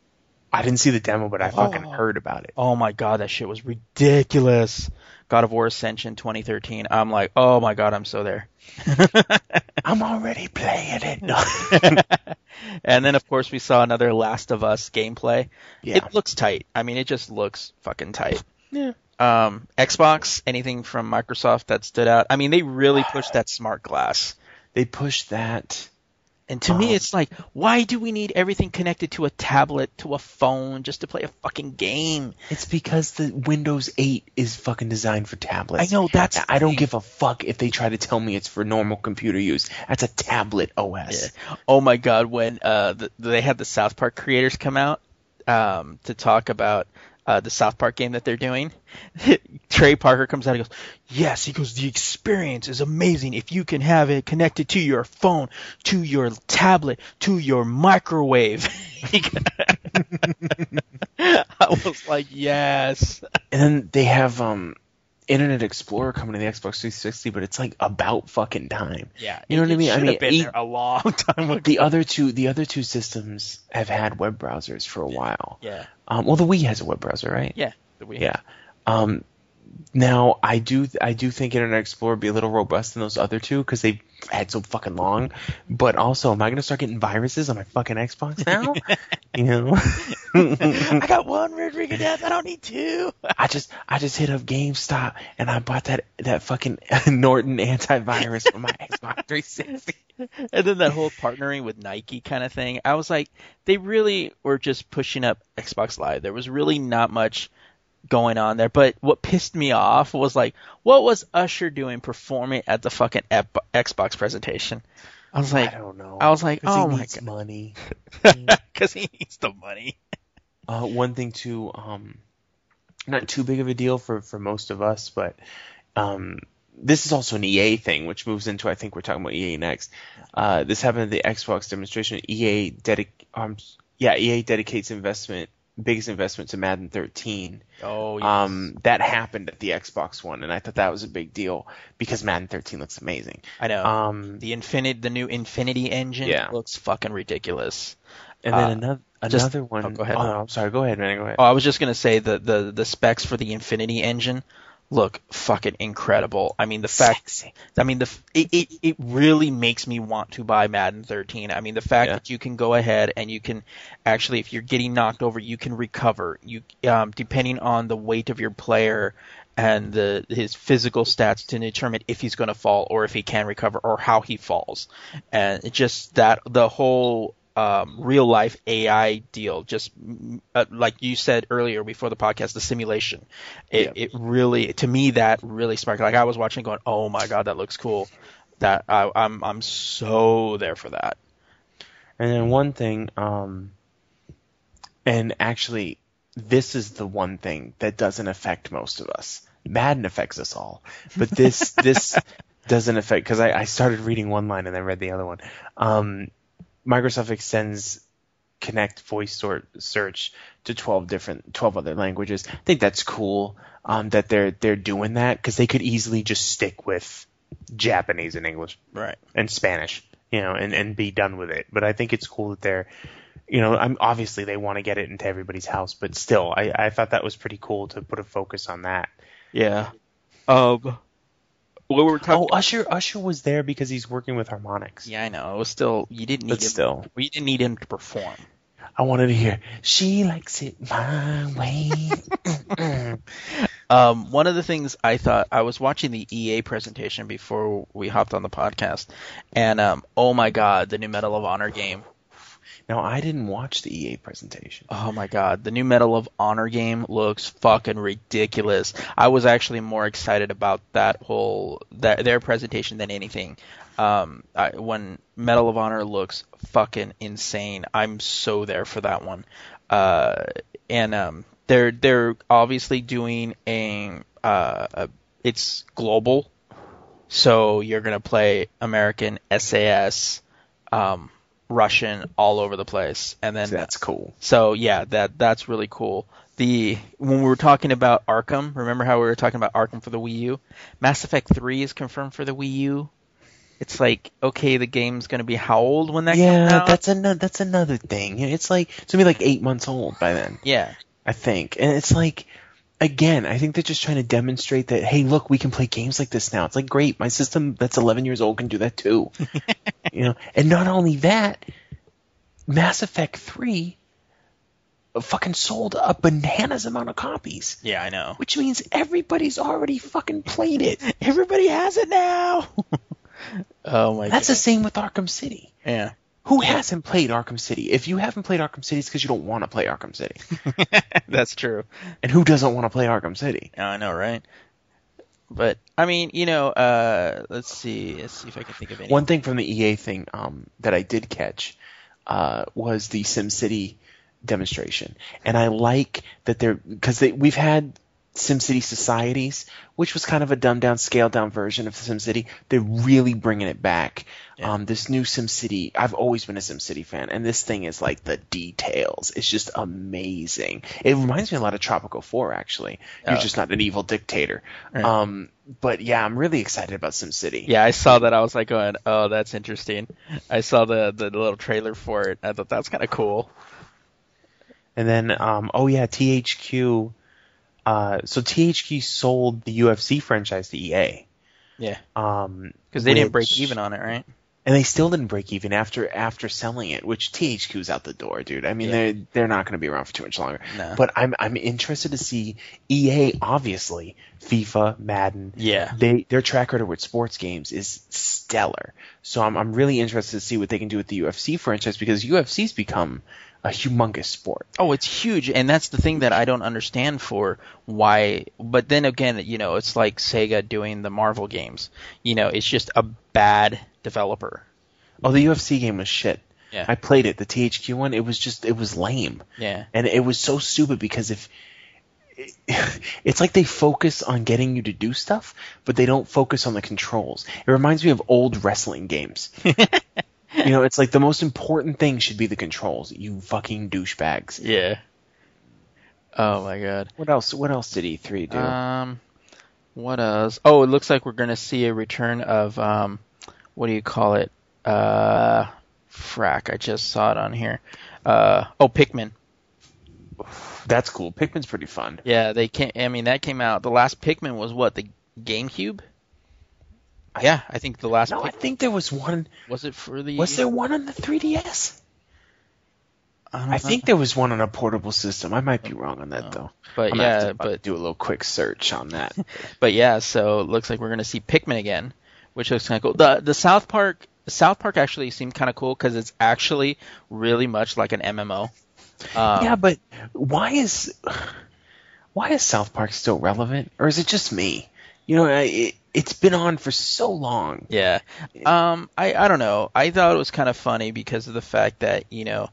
I didn't see the demo, but I fucking
Oh.
heard about it.
Oh my god, that shit was ridiculous. God of War Ascension 2013. I'm like, oh my god, I'm so there.
I'm already playing it.
And then of course we saw another Last of Us gameplay.
Yeah.
It looks tight. I mean, it just looks fucking tight.
Yeah.
Um, Xbox, anything from Microsoft that stood out? I mean, they really pushed that smart glass.
they pushed that.
And to me,
Um,
it's like, why do we need everything connected to a tablet, to a phone, just to play a fucking game?
It's because the Windows 8 is fucking designed for tablets.
I know, that's
I don't give a fuck if they try to tell me it's for normal computer use. That's a tablet OS.
Oh my god, when uh, the, they had the South Park creators come out um, to talk about uh, the South Park game that they're doing, Trey Parker comes out and goes, "Yes," he goes, "The experience is amazing if you can have it connected to your phone, to your tablet, to your microwave." I was like, "Yes."
And then they have um Internet Explorer coming to the Xbox 360, but it's like about fucking time.
Yeah,
You know what I mean? I mean,
been there a long time ago.
The other two, the other two systems have had web browsers for a while.
yeah,
Um, well, the Wii has a web browser, right?
yeah, the Wii.
Yeah. Um, now I do I do think Internet Explorer would be a little robust than those other two because they've had so fucking long. But also, am I gonna start getting viruses on my fucking Xbox now? you know,
I got one Red Ring of Death. I don't need two.
I just I just hit up GameStop and I bought that that fucking Norton antivirus for my Xbox 360.
and then that whole partnering with Nike kind of thing. I was like, they really were just pushing up Xbox Live. There was really not much going on there. But what pissed me off was like, what was Usher doing performing at the fucking Ep- Xbox presentation? I was like,
I don't know.
I was like, oh
he
my God.
money.
because he needs the money.
Uh, one thing too, um, not too big of a deal for, for most of us, but um, this is also an EA thing, which moves into I think we're talking about EA next. Uh, this happened at the Xbox demonstration. EA dedic um, yeah, EA dedicates investment, biggest investment to Madden 13.
Oh, yes.
Um, that happened at the Xbox One, and I thought that was a big deal because Madden 13 looks amazing.
I know.
Um,
the Infinite, the new Infinity engine
Yeah.
looks fucking ridiculous.
and then
uh,
another
just-
another one.
oh, go ahead.
Oh, no, I'm sorry. Go ahead, man. Go ahead.
Oh, I was just gonna say the the the specs for the Infinity engine look fucking incredible. I mean the fact,
Sexy.
I mean the f- it, it it really makes me want to buy Madden 13. I mean the fact
Yeah.
that you can go ahead and you can actually, if you're getting knocked over, you can recover. You um depending on the weight of your player and the his physical stats to determine if he's going to fall or if he can recover or how he falls. And it just that the whole um, real life AI deal, just uh, like you said earlier before the podcast, the simulation. It,
Yeah.
it really, to me, that really sparked. Like I was watching, going, "Oh my god, that looks cool." That I, I'm I'm so there for that.
And then one thing, um, and actually, this is the one thing that doesn't affect most of us. Madden affects us all, but this this doesn't affect because I, I started reading one line and then read the other one. Um, Microsoft extends Kinect voice sort search to 12 different 12 other languages. I think that's cool um, that they're they're doing that because they could easily just stick with Japanese and English
Right.
and Spanish, you know, and, and be done with it. But I think it's cool that they're you know, I'm obviously they want to get it into everybody's house, but still, I, I thought that was pretty cool to put a focus on that.
Yeah. Um. What we were talking.
Oh, Usher Usher was there because he's working with Harmonix.
Yeah, I know. It was still you didn't need
But
him.
still.
we didn't need him to perform.
I wanted to hear she likes it my way.
Um, one of the things I thought I was watching the EA presentation before we hopped on the podcast, and um, oh my god, the new Medal of Honor game.
Now I didn't watch the EA presentation.
Oh my god, the new Medal of Honor game looks fucking ridiculous. I was actually more excited about that whole that their presentation than anything. Um, I, when Medal of Honor looks fucking insane, I'm so there for that one. Uh, and um, they're they're obviously doing a uh, a, it's global, so you're gonna play American SAS, um, Russian all over the place, and then
That's cool.
so yeah, that that's really cool. The when we were talking about Arkham, remember how we were talking about Arkham for the Wii U? Mass Effect 3 is confirmed for the Wii U. It's like okay, the game's gonna be how old when that comes
Yeah,
out?
that's another that's another thing. It's like it's gonna be like eight months old by then.
yeah,
I think. And it's like, again, I think they're just trying to demonstrate that, hey, look, we can play games like this now. It's like, great, my system that's 11 years old can do that too. you know, and not only that, Mass Effect 3 fucking sold a bananas amount of copies.
yeah, I know.
Which means everybody's already fucking played it.
Everybody has it now. oh my
That's the same with Arkham City.
yeah.
Who hasn't played Arkham City? If you haven't played Arkham City, it's because you don't want to play Arkham City.
That's true.
And who doesn't want to play Arkham City?
I know, right? But I mean, you know, uh, let's see, let's see if I can think of any.
One thing from the EA thing um, that I did catch uh, was the SimCity demonstration, and I like that they're because they, we've had SimCity Societies, which was kind of a dumbed down, scaled down version of SimCity. They're really bringing it back.
Yeah.
Um, this new SimCity, I've always been a SimCity fan, and this thing is like the details. It's just amazing. It reminds me a lot of Tropico Four, actually. You're
Oh.
just not an evil dictator.
Right.
Um, but yeah, I'm really excited about SimCity.
Yeah, I saw that. I was like going, "Oh, that's interesting." I saw the the little trailer for it. I thought that's kind of cool.
And then, um, oh yeah, THQ. Uh, so THQ sold the UFC franchise to EA.
Yeah,
Um,
because they didn't break even on it, right?
and they still didn't break even after after selling it, which THQ's out the door, dude. I mean,
Yeah.
they're they're not going to be around for too much longer.
No.
But I'm I'm interested to see EA, obviously, FIFA, Madden.
Yeah.
They their track record with sports games is stellar. So I'm I'm really interested to see what they can do with the UFC franchise because UFC's become a humongous sport.
Oh, it's huge, and that's the thing that I don't understand for why. But then again, you know, it's like Sega doing the Marvel games. You know, it's just a bad developer.
Oh, the UFC game was shit.
Yeah.
I played it, the THQ one. It was just, it was lame,
Yeah.
and it was so stupid because if it's like they focus on getting you to do stuff, but they don't focus on the controls. It reminds me of old wrestling games. you know, it's like the most important thing should be the controls. You fucking douchebags.
Yeah. Oh my god.
What else? What else did E3 do?
Um, what else? Oh, it looks like we're gonna see a return of um, what do you call it? Uh, frack. I just saw it on here. Uh, oh, Pikmin.
That's cool. Pikmin's pretty fun.
Yeah, they came. I mean, that came out. The last Pikmin was what the GameCube. Yeah, I think the last
No, I think there was one.
was it for the.
Was there one on the 3DS?
I,
I think there was one on a portable system. I might be wrong on that though.
But
I'm
yeah,
to
but
do a little quick search on that.
But yeah, so it looks like we're gonna see Pikmin again, which looks kind of cool. The the South Park South Park actually seemed kind of cool because it's actually really much like an MMO. Um,
yeah, but why is why is South Park still relevant, or is it just me? You know, I, it, it's been on for so long.
Yeah. Um, I, I don't know. I thought it was kind of funny because of the fact that, you know,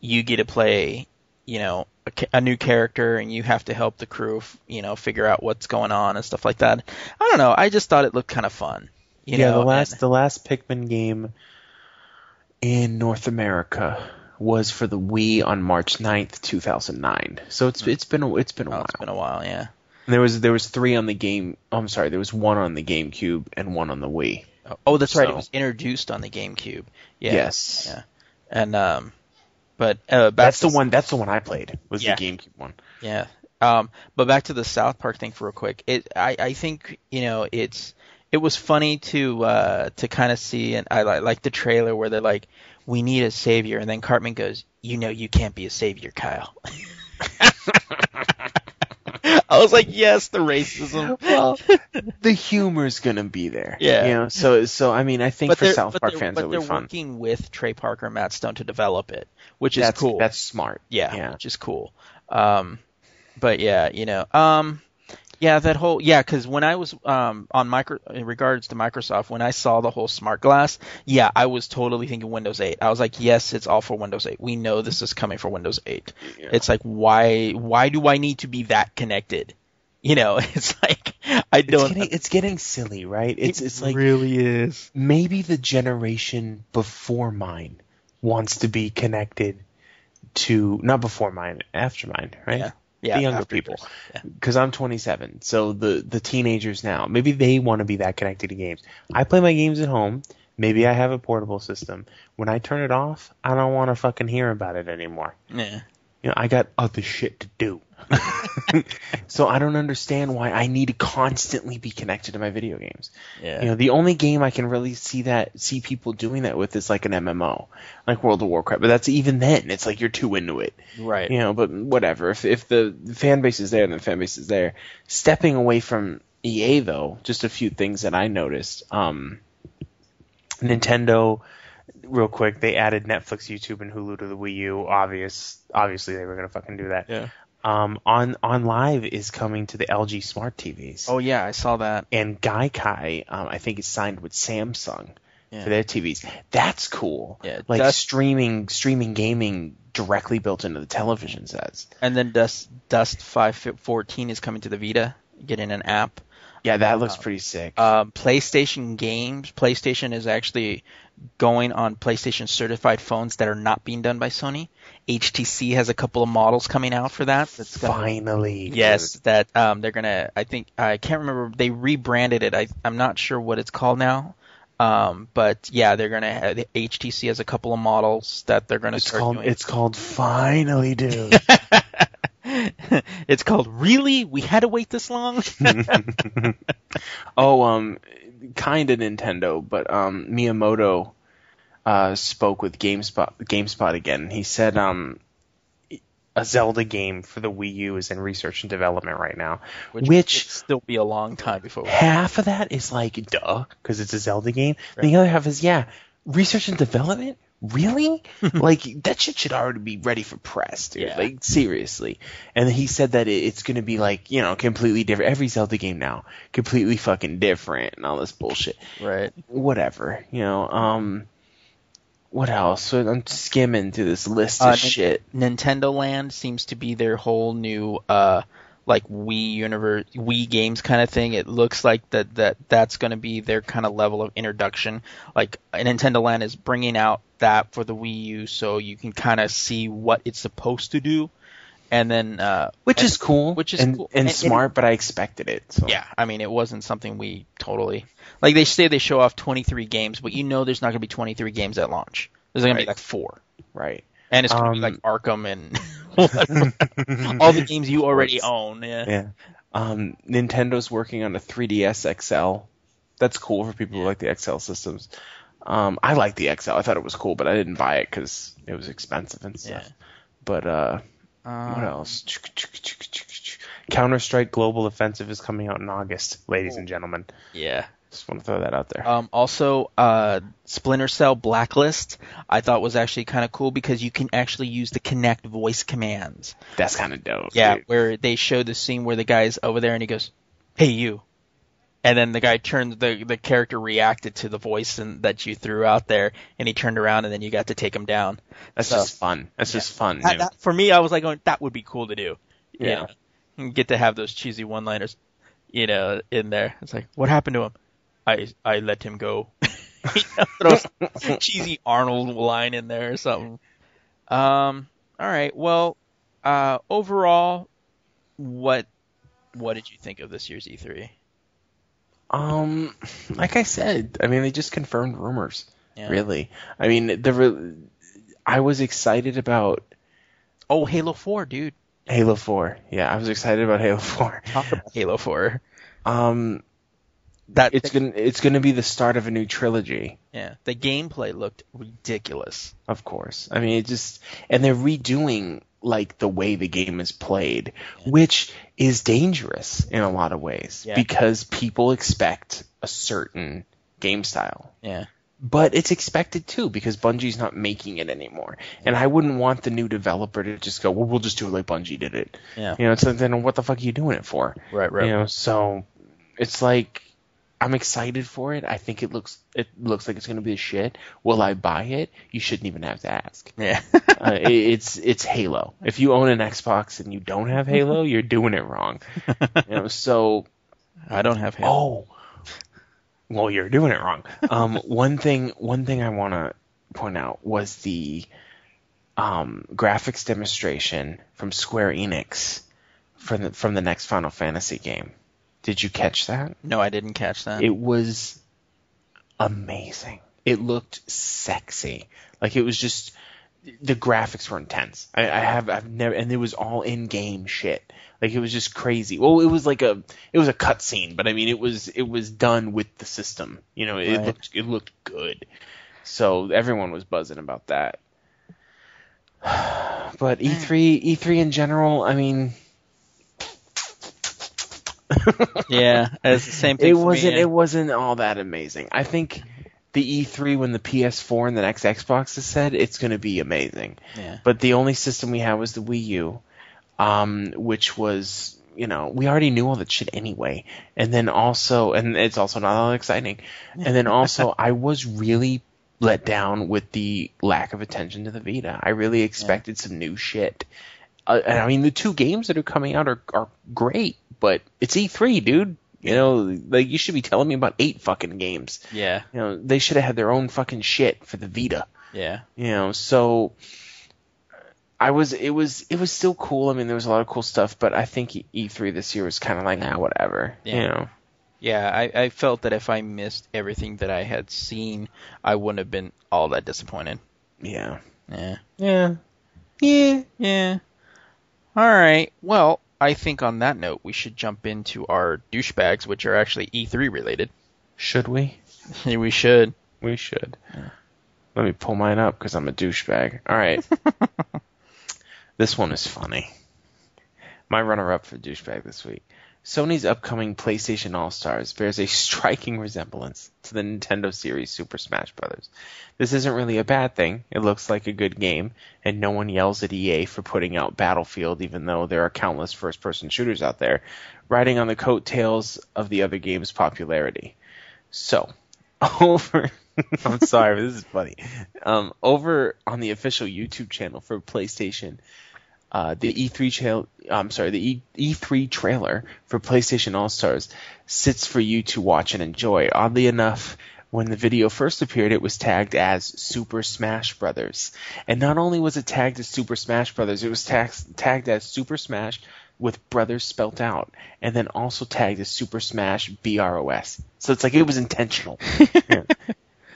you get to play, you know, a, a new character and you have to help the crew, f- you know, figure out what's going on and stuff like that. I don't know. I just thought it looked kind of fun. You
yeah,
know,
the last
and-
the last Pikmin game in North America was for the Wii on March 9th, 2009. So it's it's been a, it's been a
oh,
while.
it's been a while, yeah.
There was there was three on the game. Oh, I'm sorry, there was one on the GameCube and one on the Wii.
Oh, that's right. It was introduced on the GameCube. Yeah.
Yes.
Yeah. And um, But uh, back
That's the one. That's the one I played. Was
Yeah.
the GameCube one.
Yeah. Um, but back to the South Park thing for real quick. It, I, I think, you know, it's, it was funny to, uh, to kind of see, and I like, like the trailer where they're like, we need a savior, and then Cartman goes, you know, you can't be a savior, Kyle. I was like, yes, the racism.
Well, the humor's gonna be there.
Yeah.
You know. So so I mean I think
but
for South Park
they're,
fans
but
it'll
they're
be fun.
working with Trey Parker and Matt Stone to develop it, which is
That's
cool.
That's smart.
Yeah,
Yeah.
which is cool. Um, but yeah, you know, um, yeah, that whole yeah, because when I was um on micro in regards to Microsoft, when I saw the whole smart glass, yeah, I was totally thinking Windows 8. I was like, yes, it's all for Windows 8. We know this is coming for Windows 8.
Yeah.
It's like why why do I need to be that connected? You know, it's like I don't.
getting, it's getting silly, right? It's it's like
really is.
maybe the generation before mine wants to be connected to not before mine, after mine, right?
Yeah. Yeah,
the younger people.
yours. Yeah.
Because I'm 27, so the the teenagers now, maybe they want to be that connected to games. I play my games at home. Maybe I have a portable system. When I turn it off, I don't want to fucking hear about it anymore.
Yeah.
You know, I got other shit to do. so I don't understand why I need to constantly be connected to my video games.
Yeah.
You know, the only game I can really see that see people doing that with is like an MMO, like World of Warcraft. But that's even then, it's like you're too into it.
right.
You know, but whatever. If if the fan base is there, then the fan base is there. Stepping away from EA though, just a few things that I noticed. Um, Nintendo, real quick, they added Netflix, YouTube, and Hulu to the Wii U. Obvious, obviously they were gonna fucking do that.
Yeah.
Um, on OnLive is coming to the LG smart TVs.
Oh yeah, I saw that.
And Gaikai, um, I think is signed with Samsung
Yeah.
for their TVs. That's cool.
Yeah,
like
that's-
streaming streaming gaming directly built into the television sets.
And then Dust Dust five fourteen is coming to the Vita, getting an app.
Yeah, that looks pretty sick.
Um, PlayStation games. PlayStation is actually going on PlayStation certified phones that are not being done by Sony. HTC has a couple of models coming out for that. That's gonna,
Finally.
yes,
dude.
that um, they're gonna. I think I can't remember. They rebranded it. I I'm not sure what it's called now. Um, but yeah, they're gonna. Have, HTC has a couple of models that they're gonna
It's
start
called
doing.
it's called Finally, dude.
it's called really. We had to wait this long.
oh, um kind of Nintendo, but um Miyamoto uh spoke with GameSpot GameSpot again. He said um a Zelda game for the Wii U is in research and development right now,
which,
which
still be a long time before.
half of that is like duh because it's a Zelda game. And the other half is yeah, research and development. Really? like that shit should already be ready for press, dude.
Yeah.
Like seriously. And he said that it, it's going to be like you know completely different. Every Zelda game now completely fucking different and all this bullshit.
Right.
Whatever, you know. Um, what else? So I'm skimming through this list
Uh,
of shit.
Nintendo Land seems to be their whole new uh like Wii universe Wii games kind of thing. It looks like that that that's going to be their kind of level of introduction. Like Nintendo Land is bringing out that for the Wii U so you can kind of see what it's supposed to do. And then uh
Which
and-
is cool,
which is
and,
cool.
and,
And-
smart, but I expected it. So.
yeah, I mean it wasn't something we totally like they say they show off 23 games, but you know there's not going to be 23 games at launch. There's going to be like 4.
right.
And it's
Um,
like Arkham and all the games you already own. Yeah.
Yeah. Um, Nintendo's working on a 3DS XL. That's cool for people who like the XL systems. Um, I like the XL. I thought it was cool, but I didn't buy it because it was expensive and stuff.
Yeah.
But uh,
Um,
what else? Counter Strike Global Offensive is coming out in August, ladies and gentlemen.
Yeah.
Just want to throw that out there.
Um, also, uh, Splinter Cell Blacklist, I thought was actually kind of cool because you can actually use the Kinect voice commands.
That's kind of dope.
Yeah,
dude.
where they show the scene where the guy's over there and he goes, "Hey, you," and then the guy turns the the character reacted to the voice and that you threw out there, and he turned around and then you got to take him down.
That's
So-
just fun. That's just fun.
That- that- for me, I was like, going, that would be cool to do. You
Yeah.
know, and get to have those cheesy one-liners, you know, in there. It's like, what happened to him? I I let him go. Throw some cheesy Arnold line in there or something. Um. All right. Well, uh, overall, what what did you think of this year's E E3?
Um, like I said, I mean, they just confirmed rumors.
Yeah.
Really, I mean, the re- I was excited about
Oh, Halo 4, dude.
Halo 4. Yeah, I was excited about Halo 4.
Talk about Halo 4.
Um,
That
it's gonna it's gonna be the start of a new trilogy.
yeah, the gameplay looked ridiculous.
Of course. I mean, it just and they're redoing like the way the game is played, which is dangerous in a lot of ways
Yeah.
because people expect a certain game style.
Yeah.
But it's expected too because Bungie's not making it anymore. And I wouldn't want the new developer to just go, "Well, we'll just do it like Bungie did it."
Yeah.
You know, so then what the fuck are you doing it for?
Right, right.
You know, so it's like I'm excited for it. I think it looks it looks like it's going to be a shit. Will I buy it? You shouldn't even have to ask.
Yeah.
uh, it, it's it's Halo. If you own an Xbox and you don't have Halo, you're doing it wrong. You know, so
I don't have Halo.
oh, well, you're doing it wrong. Um, one thing one thing I want to point out was the um, graphics demonstration from Square Enix from the, from the next Final Fantasy game. Did you catch that?
No, I didn't catch that.
It was amazing. It looked sexy. Like it was just the graphics were intense. I, I have I've never and it was all in game shit. Like it was just crazy. Well, it was like a it was a cutscene, but I mean it was it was done with the system. You know, it
Right.
looked it looked good. So everyone was buzzing about that. But E E3 E3 in general, I mean,
yeah, it's the same thing.
it wasn't
yeah.
it wasn't all that amazing. I think the E3 when the PS4 and the next Xbox is said, it's going to be amazing.
Yeah.
But the only system we had was the Wii U, um, which was you know we already knew all that shit anyway. And then also, and it's also not all exciting. And then also, I was really let down with the lack of attention to the Vita. I really expected some new shit. Uh, and I mean, the two games that are coming out are are great, but it's E3, dude. You know, like you should be telling me about eight fucking games.
Yeah.
You know, they should have had their own fucking shit for the Vita.
Yeah.
You know, so I was it was it was still cool. I mean, there was a lot of cool stuff, but I think E- E3 this year was kind of like, ah, whatever.
Yeah.
You know,
Yeah, I, I felt that if I missed everything that I had seen, I wouldn't have been all that disappointed.
yeah,
Yeah.
yeah, yeah.
Yeah. All right. Well, I think on that note, we should jump into our douchebags, which are actually E3 related.
Should we?
we should.
We should. Let me pull mine up because I'm a douchebag. All right. this one is funny. My runner-up for douchebag this week. Sony's upcoming PlayStation All-Stars bears a striking resemblance to the Nintendo series Super Smash Bros. This isn't really a bad thing. It looks like a good game, and no one yells at EA for putting out Battlefield even though there are countless first-person shooters out there, riding on the coattails of the other game's popularity. So, over I'm sorry, but this is funny. Um, over on the official YouTube channel for PlayStation, uh, the E3 trail, I'm sorry, the e- E3 trailer for PlayStation All Stars sits for you to watch and enjoy. Oddly enough, when the video first appeared, it was tagged as Super Smash Brothers, and not only was it tagged as Super Smash Brothers, it was tax- tagged as Super Smash with brothers spelt out, and then also tagged as Super Smash BROS. So it's like it was intentional. Yeah.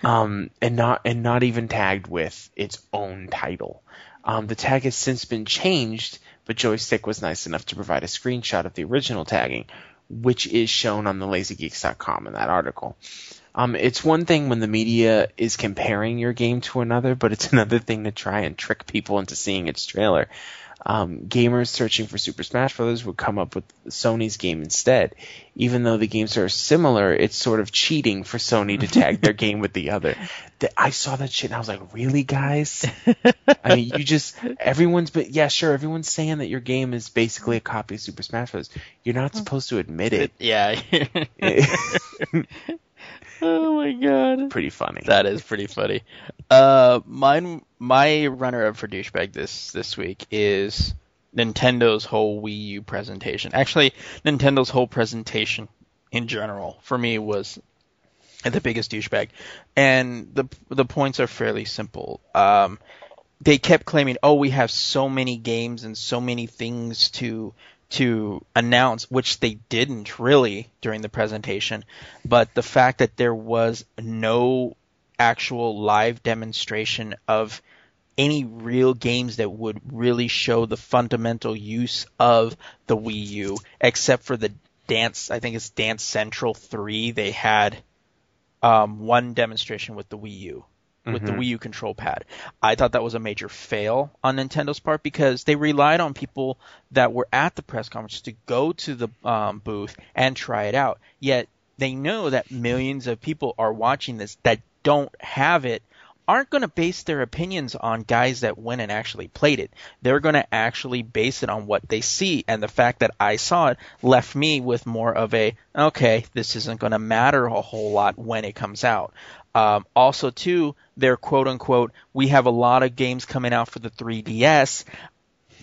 Um, and not and not even tagged with its own title. Um, the tag has since been changed, but Joystiq was nice enough to provide a screenshot of the original tagging, which is shown on the LazyGeeks.com in that article. Um, it's one thing when the media is comparing your game to another, but it's another thing to try and trick people into seeing its trailer. Um, gamers searching for Super Smash Bros. would come up with Sony's game instead. Even though the games are similar, it's sort of cheating for Sony to tag their game with the other. Th- I saw that shit and I was like, really, guys? I mean, you just everyone's but yeah, sure, everyone's saying that your game is basically a copy of Super Smash Bros. You're not supposed to admit it.
Yeah. oh my god.
Pretty funny.
That is pretty funny. Uh, mine, my runner-up for douchebag this this week is Nintendo's whole Wii U presentation. Actually, Nintendo's whole presentation in general for me was the biggest douchebag, and the the points are fairly simple. Um, they kept claiming, "Oh, we have so many games and so many things to to announce," which they didn't really during the presentation. But the fact that there was no actual live demonstration of any real games that would really show the fundamental use of the Wii U, except for the Dance. I think it's Dance Central Three. They had um, one demonstration with the Wii U with the Wii U control pad. I thought that was a major fail on Nintendo's part because they relied on people that were at the press conference to go to the um, booth and try it out. Yet they know that millions of people are watching this that don't have it aren't going to base their opinions on guys that went and actually played it. They're going to actually base it on what they see. And the fact that I saw it left me with more of a, okay, this isn't going to matter a whole lot when it comes out. Um, also, too, they're quote unquote, we have a lot of games coming out for the 3DS.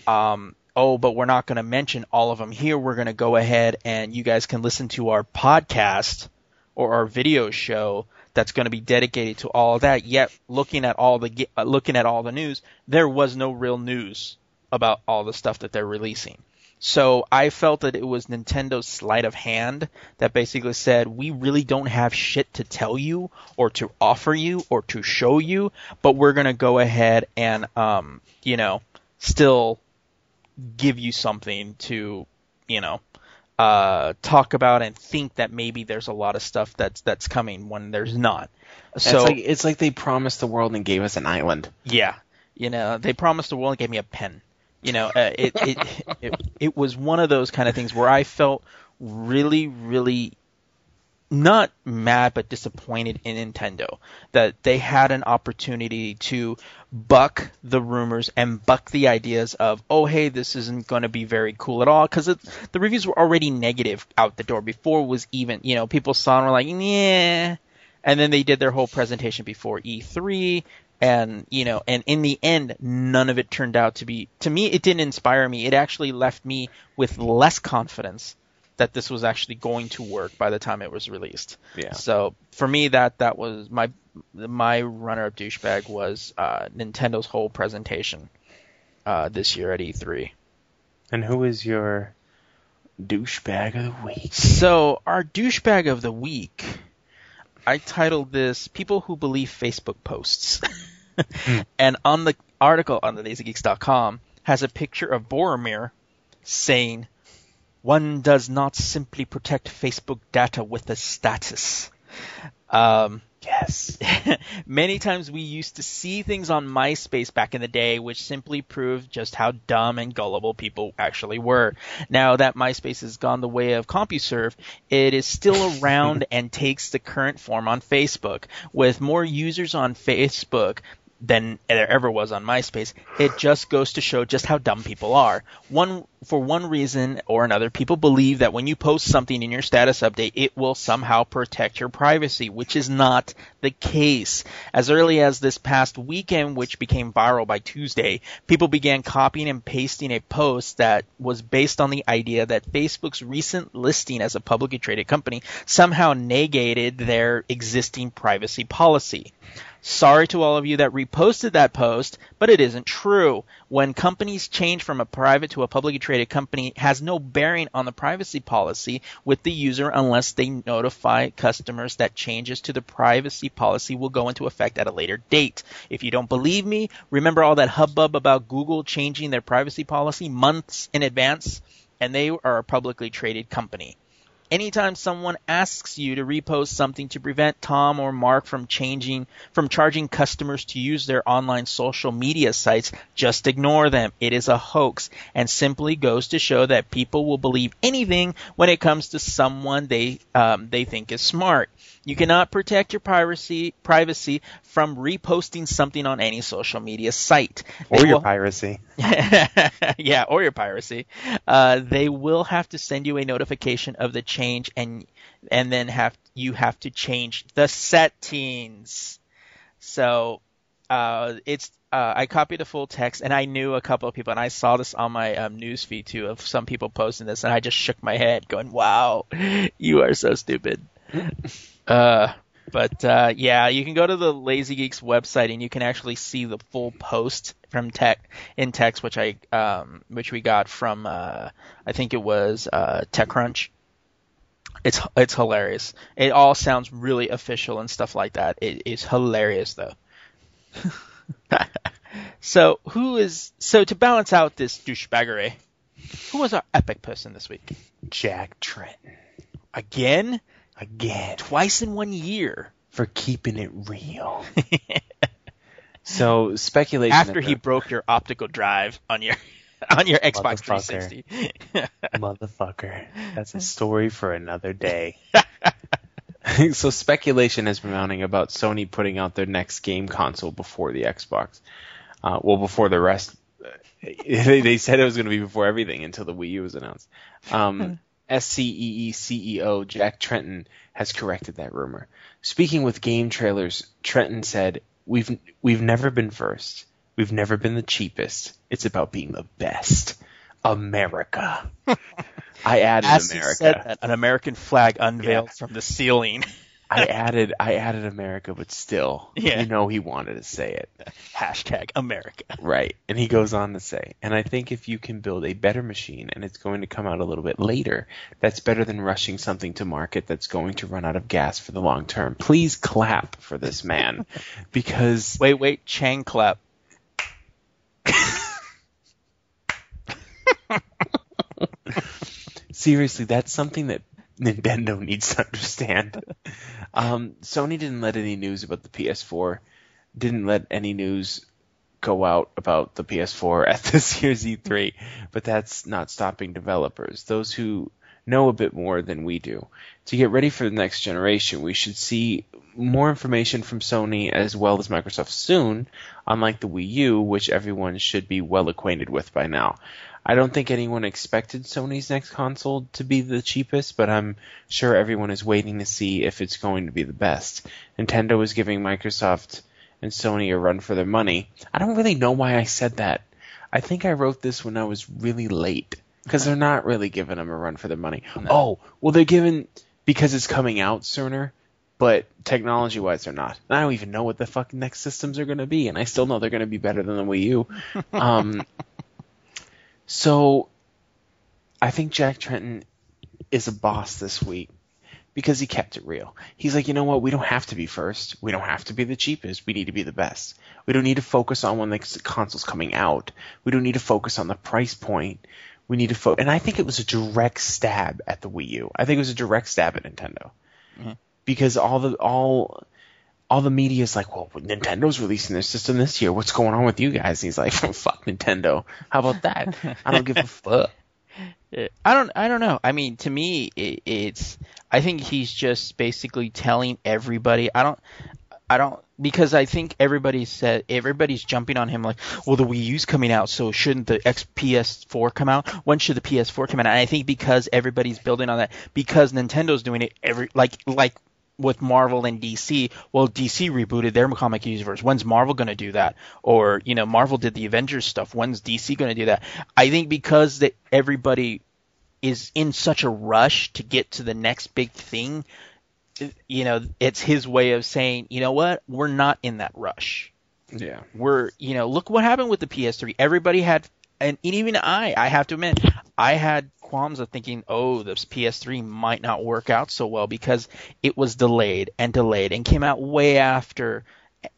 Um, oh, but we're not going to mention all of them here. We're going to go ahead and you guys can listen to our podcast or our video show that's going to be dedicated to all of that. Yet, looking at all the uh, looking at all the news, there was no real news about all the stuff that they're releasing. So I felt that it was Nintendo's sleight of hand that basically said, we really don't have shit to tell you or to offer you or to show you, but we're going to go ahead and, um, you know, still give you something to, you know, uh, talk about and think that maybe there's a lot of stuff that's that's coming when there's not. So
it's like it's like they promised the world and gave us an island.
yeah, you know, they promised the world and gave me a pen. You know, uh, it, it it it was one of those kind of things where I felt really, really not mad but disappointed in Nintendo that they had an opportunity to buck the rumors and buck the ideas of oh hey this isn't going to be very cool at all because the reviews were already negative out the door before was even you know people saw and were like yeah and then they did their whole presentation before E3 and you know and in the end none of it turned out to be to me it didn't inspire me it actually left me with less confidence that this was actually going to work by the time it was released
Yeah.
so for me that that was my my runner up douchebag was uh, Nintendo's whole presentation uh, this year at E3
And who is your douchebag of the week?
So, our douchebag of the week, I titled this People Who Believe Facebook Posts. and on the article on the lazygeeks.com has a picture of Boromir saying, One does not simply protect Facebook data with a status. Um,
Yes.
Many times we used to see things on MySpace back in the day which simply proved just how dumb and gullible people actually were. Now that MySpace has gone the way of CompuServe, it is still around and takes the current form on Facebook. With more users on Facebook than there ever was on MySpace, it just goes to show just how dumb people are. One for one reason or another, people believe that when you post something in your status update, it will somehow protect your privacy, which is not the case. As early as this past weekend, which became viral by Tuesday, people began copying and pasting a post that was based on the idea that Facebook's recent listing as a publicly traded company somehow negated their existing privacy policy. Sorry to all of you that reposted that post, but it isn't true. When companies change from a private to a publicly traded company, has no bearing on the privacy policy with the user unless they notify customers that changes to the privacy policy will go into effect at a later date. If you don't believe me, remember all that hubbub about Google changing their privacy policy months in advance? And they are a publicly traded company anytime someone asks you to repost something to prevent Tom or Mark from changing from charging customers to use their online social media sites, just ignore them. It is a hoax and simply goes to show that people will believe anything when it comes to someone they um, they think is smart. You cannot protect your privacy privacy from reposting something on any social media site.
Or
They
your
will-
piracy.
yeah, or your piracy. Uh, they will have to send you a notification of the change, and and then have you have to change the settings. So uh, it's uh, I copied the full text, and I knew a couple of people, and I saw this on my um, news feed too of some people posting this, and I just shook my head, going, "Wow, you are so stupid." uh, but uh, yeah, you can go to the Lazy Geeks website and you can actually see the full post from tech in text, which I um, which we got from uh, I think it was uh, TechCrunch. It's it's hilarious. It all sounds really official and stuff like that. It is hilarious though. So who is so to balance out this douchebaggery? Who was our epic person this week?
Jack Tretton
Again,
again
twice in one year.
for keeping it real. so speculation
After he broke your optical drive on your on your Xbox
Motherfucker.
360.
motherfucker. That's a story for another day. so speculation has been mounting about Sony putting out their next game console before the Xbox. Uh, well, before the rest. they, they said it was going to be before everything until the Wii U was announced. Um, SCEE CEO E Jack Tretton has corrected that rumor. Speaking with game trailers, Tretton said, "We've we've never been first. We've never been the cheapest. It's about being the best. America." I added
As
America.
said that, an American flag unveiled from the ceiling.
I added I added America, but still,
Yeah.
you know he wanted to say it.
Hashtag America.
Right. And he goes on to say, and I think if you can build a better machine and it's going to come out a little bit later, that's better than rushing something to market that's going to run out of gas for the long term. Please clap for this man because
Wait, wait, Chang clap.
seriously, that's something that Nintendo needs to understand. Um, Sony didn't let any news about the PS4, didn't let any news go out about the PS4 at this year's E3, but that's not stopping developers. Those who know a bit more than we do. To get ready for the next generation, we should see more information from Sony as well as Microsoft soon, unlike the Wii U, which everyone should be well acquainted with by now. I don't think anyone expected Sony's next console to be the cheapest, but I'm sure everyone is waiting to see if it's going to be the best. Nintendo is giving Microsoft and Sony a run for their money. I don't really know why I said that. I think I wrote this when I was really late because they're not really giving them a run for their money. Oh, well, they're giving because it's coming out sooner, but technology wise, they're not. And I don't even know what the fucking next systems are going to be, and I still know they're going to be better than the Wii U. Um, so I think Jack Tretton is a boss this week because he kept it real. He's like, you know what? We don't have to be first. We don't have to be the cheapest. We need to be the best. We don't need to focus on when the console's coming out. We don't need to focus on the price point. We need to focus. And I think it was a direct stab at the Wii U. I think it was a direct stab at Nintendo mm-hmm. because all the all all the media is like, well, Nintendo's releasing their system this year. What's going on with you guys? And he's like, fuck Nintendo. How about that? I don't give a fuck.
I don't. I don't know. I mean, to me, it, it's. I think he's just basically telling everybody. I don't. I don't because I think everybody said everybody's jumping on him like, well, the Wii U's coming out, so shouldn't the X PS4 come out? When should the PS4 come out? And I think because everybody's building on that, because Nintendo's doing it every like like with Marvel and DC. Well, DC rebooted their comic universe. When's Marvel going to do that? Or you know, Marvel did the Avengers stuff. When's DC going to do that? I think because that everybody is in such a rush to get to the next big thing, you know, it's his way of saying, you know what, we're not in that rush.
Yeah.
We're, you know, look what happened with the PS3. Everybody had, and even I, I have to admit, I had qualms of thinking, oh, this PS3 might not work out so well because it was delayed and delayed and came out way after,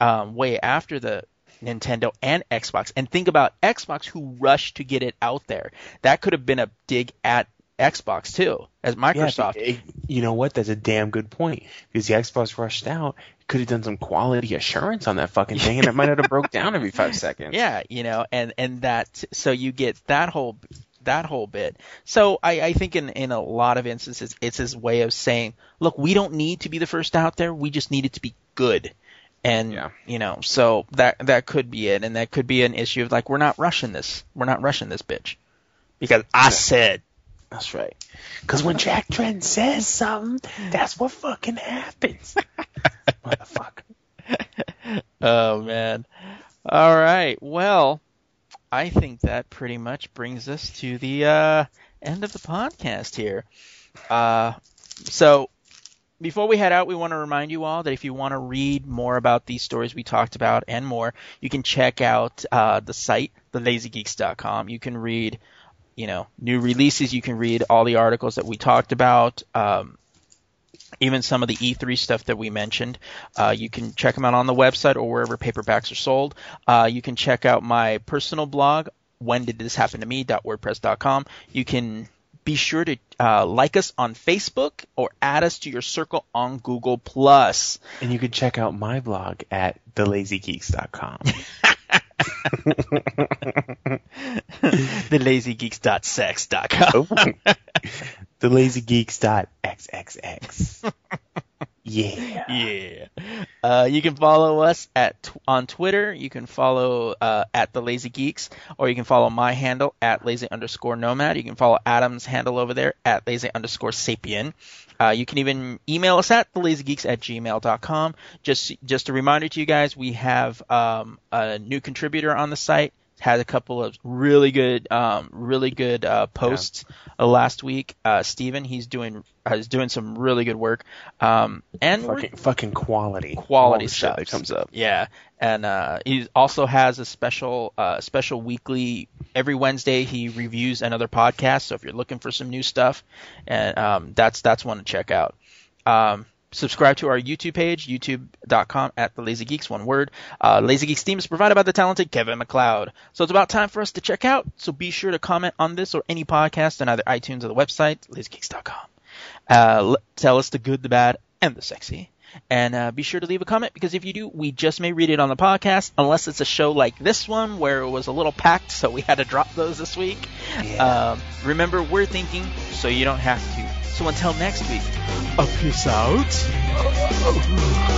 um, way after the Nintendo and Xbox. And think about Xbox who rushed to get it out there. That could have been a dig at Xbox too, as Microsoft.
Yeah, it- you know what? That's a damn good point because the Xbox rushed out. Could have done some quality assurance on that fucking thing, and it might not have broke down every five seconds.
Yeah, you know, and and that so you get that whole that whole bit. So I, I think in in a lot of instances it's his way of saying, look, we don't need to be the first out there. We just need it to be good. And
Yeah.
you know, so that that could be it, and that could be an issue of like we're not rushing this. We're not rushing this bitch because I said
That's right. Because when Jack Trent says something, that's what fucking happens. Motherfucker.
Oh man. All right. Well, I think that pretty much brings us to the uh, end of the podcast here. Uh, so before we head out, we want to remind you all that if you want to read more about these stories we talked about and more, you can check out uh, the site, thelazygeeks.com. You can read, you know, new releases. You can read all the articles that we talked about. Um, even some of the E3 stuff that we mentioned. Uh, you can check them out on the website or wherever paperbacks are sold. Uh, you can check out my personal blog, when did this happen to me.wordpress.com. You can be sure to uh, like us on Facebook or add us to your circle on Google Plus.
And you can check out my blog at thelazygeeks.com.
TheLazyGeeks.sex.com. Oh.
thelazygeeks.xxx. Yeah.
yeah. Uh, you can follow us at on Twitter. You can follow uh, at the Lazy Geeks, or you can follow my handle at lazy underscore nomad. You can follow Adam's handle over there at lazy underscore sapien. Uh, you can even email us at thelazygeeks at gmail.com. Just just a reminder to you guys, we have um, a new contributor on the site. Had a couple of really good, um, really good uh, posts uh, last week. Uh, Steven, he's doing uh, he's doing some really good work. Um, and
Fucking, fucking quality.
quality
shit
stuff
comes up.
Yeah, and uh, he also has a special uh, special weekly. Every Wednesday, he reviews another podcast. So if you're looking for some new stuff, and um, that's that's one to check out. Um, subscribe to our YouTube page, youtube.com at the Lazy Geeks, one word. Uh, Lazy Geeks theme is provided by the talented Kevin MacLeod. So it's about time for us to check out. So be sure to comment on this or any podcast on either iTunes or the website, lazygeeks.com. Uh, tell us the good, the bad, and the sexy. And uh, be sure to leave a comment because if you do, we just may read it on the podcast, unless it's a show like this one where it was a little packed, so we had to drop those this week. Um, remember, we're thinking, so you don't have to. So until next week, a peace out.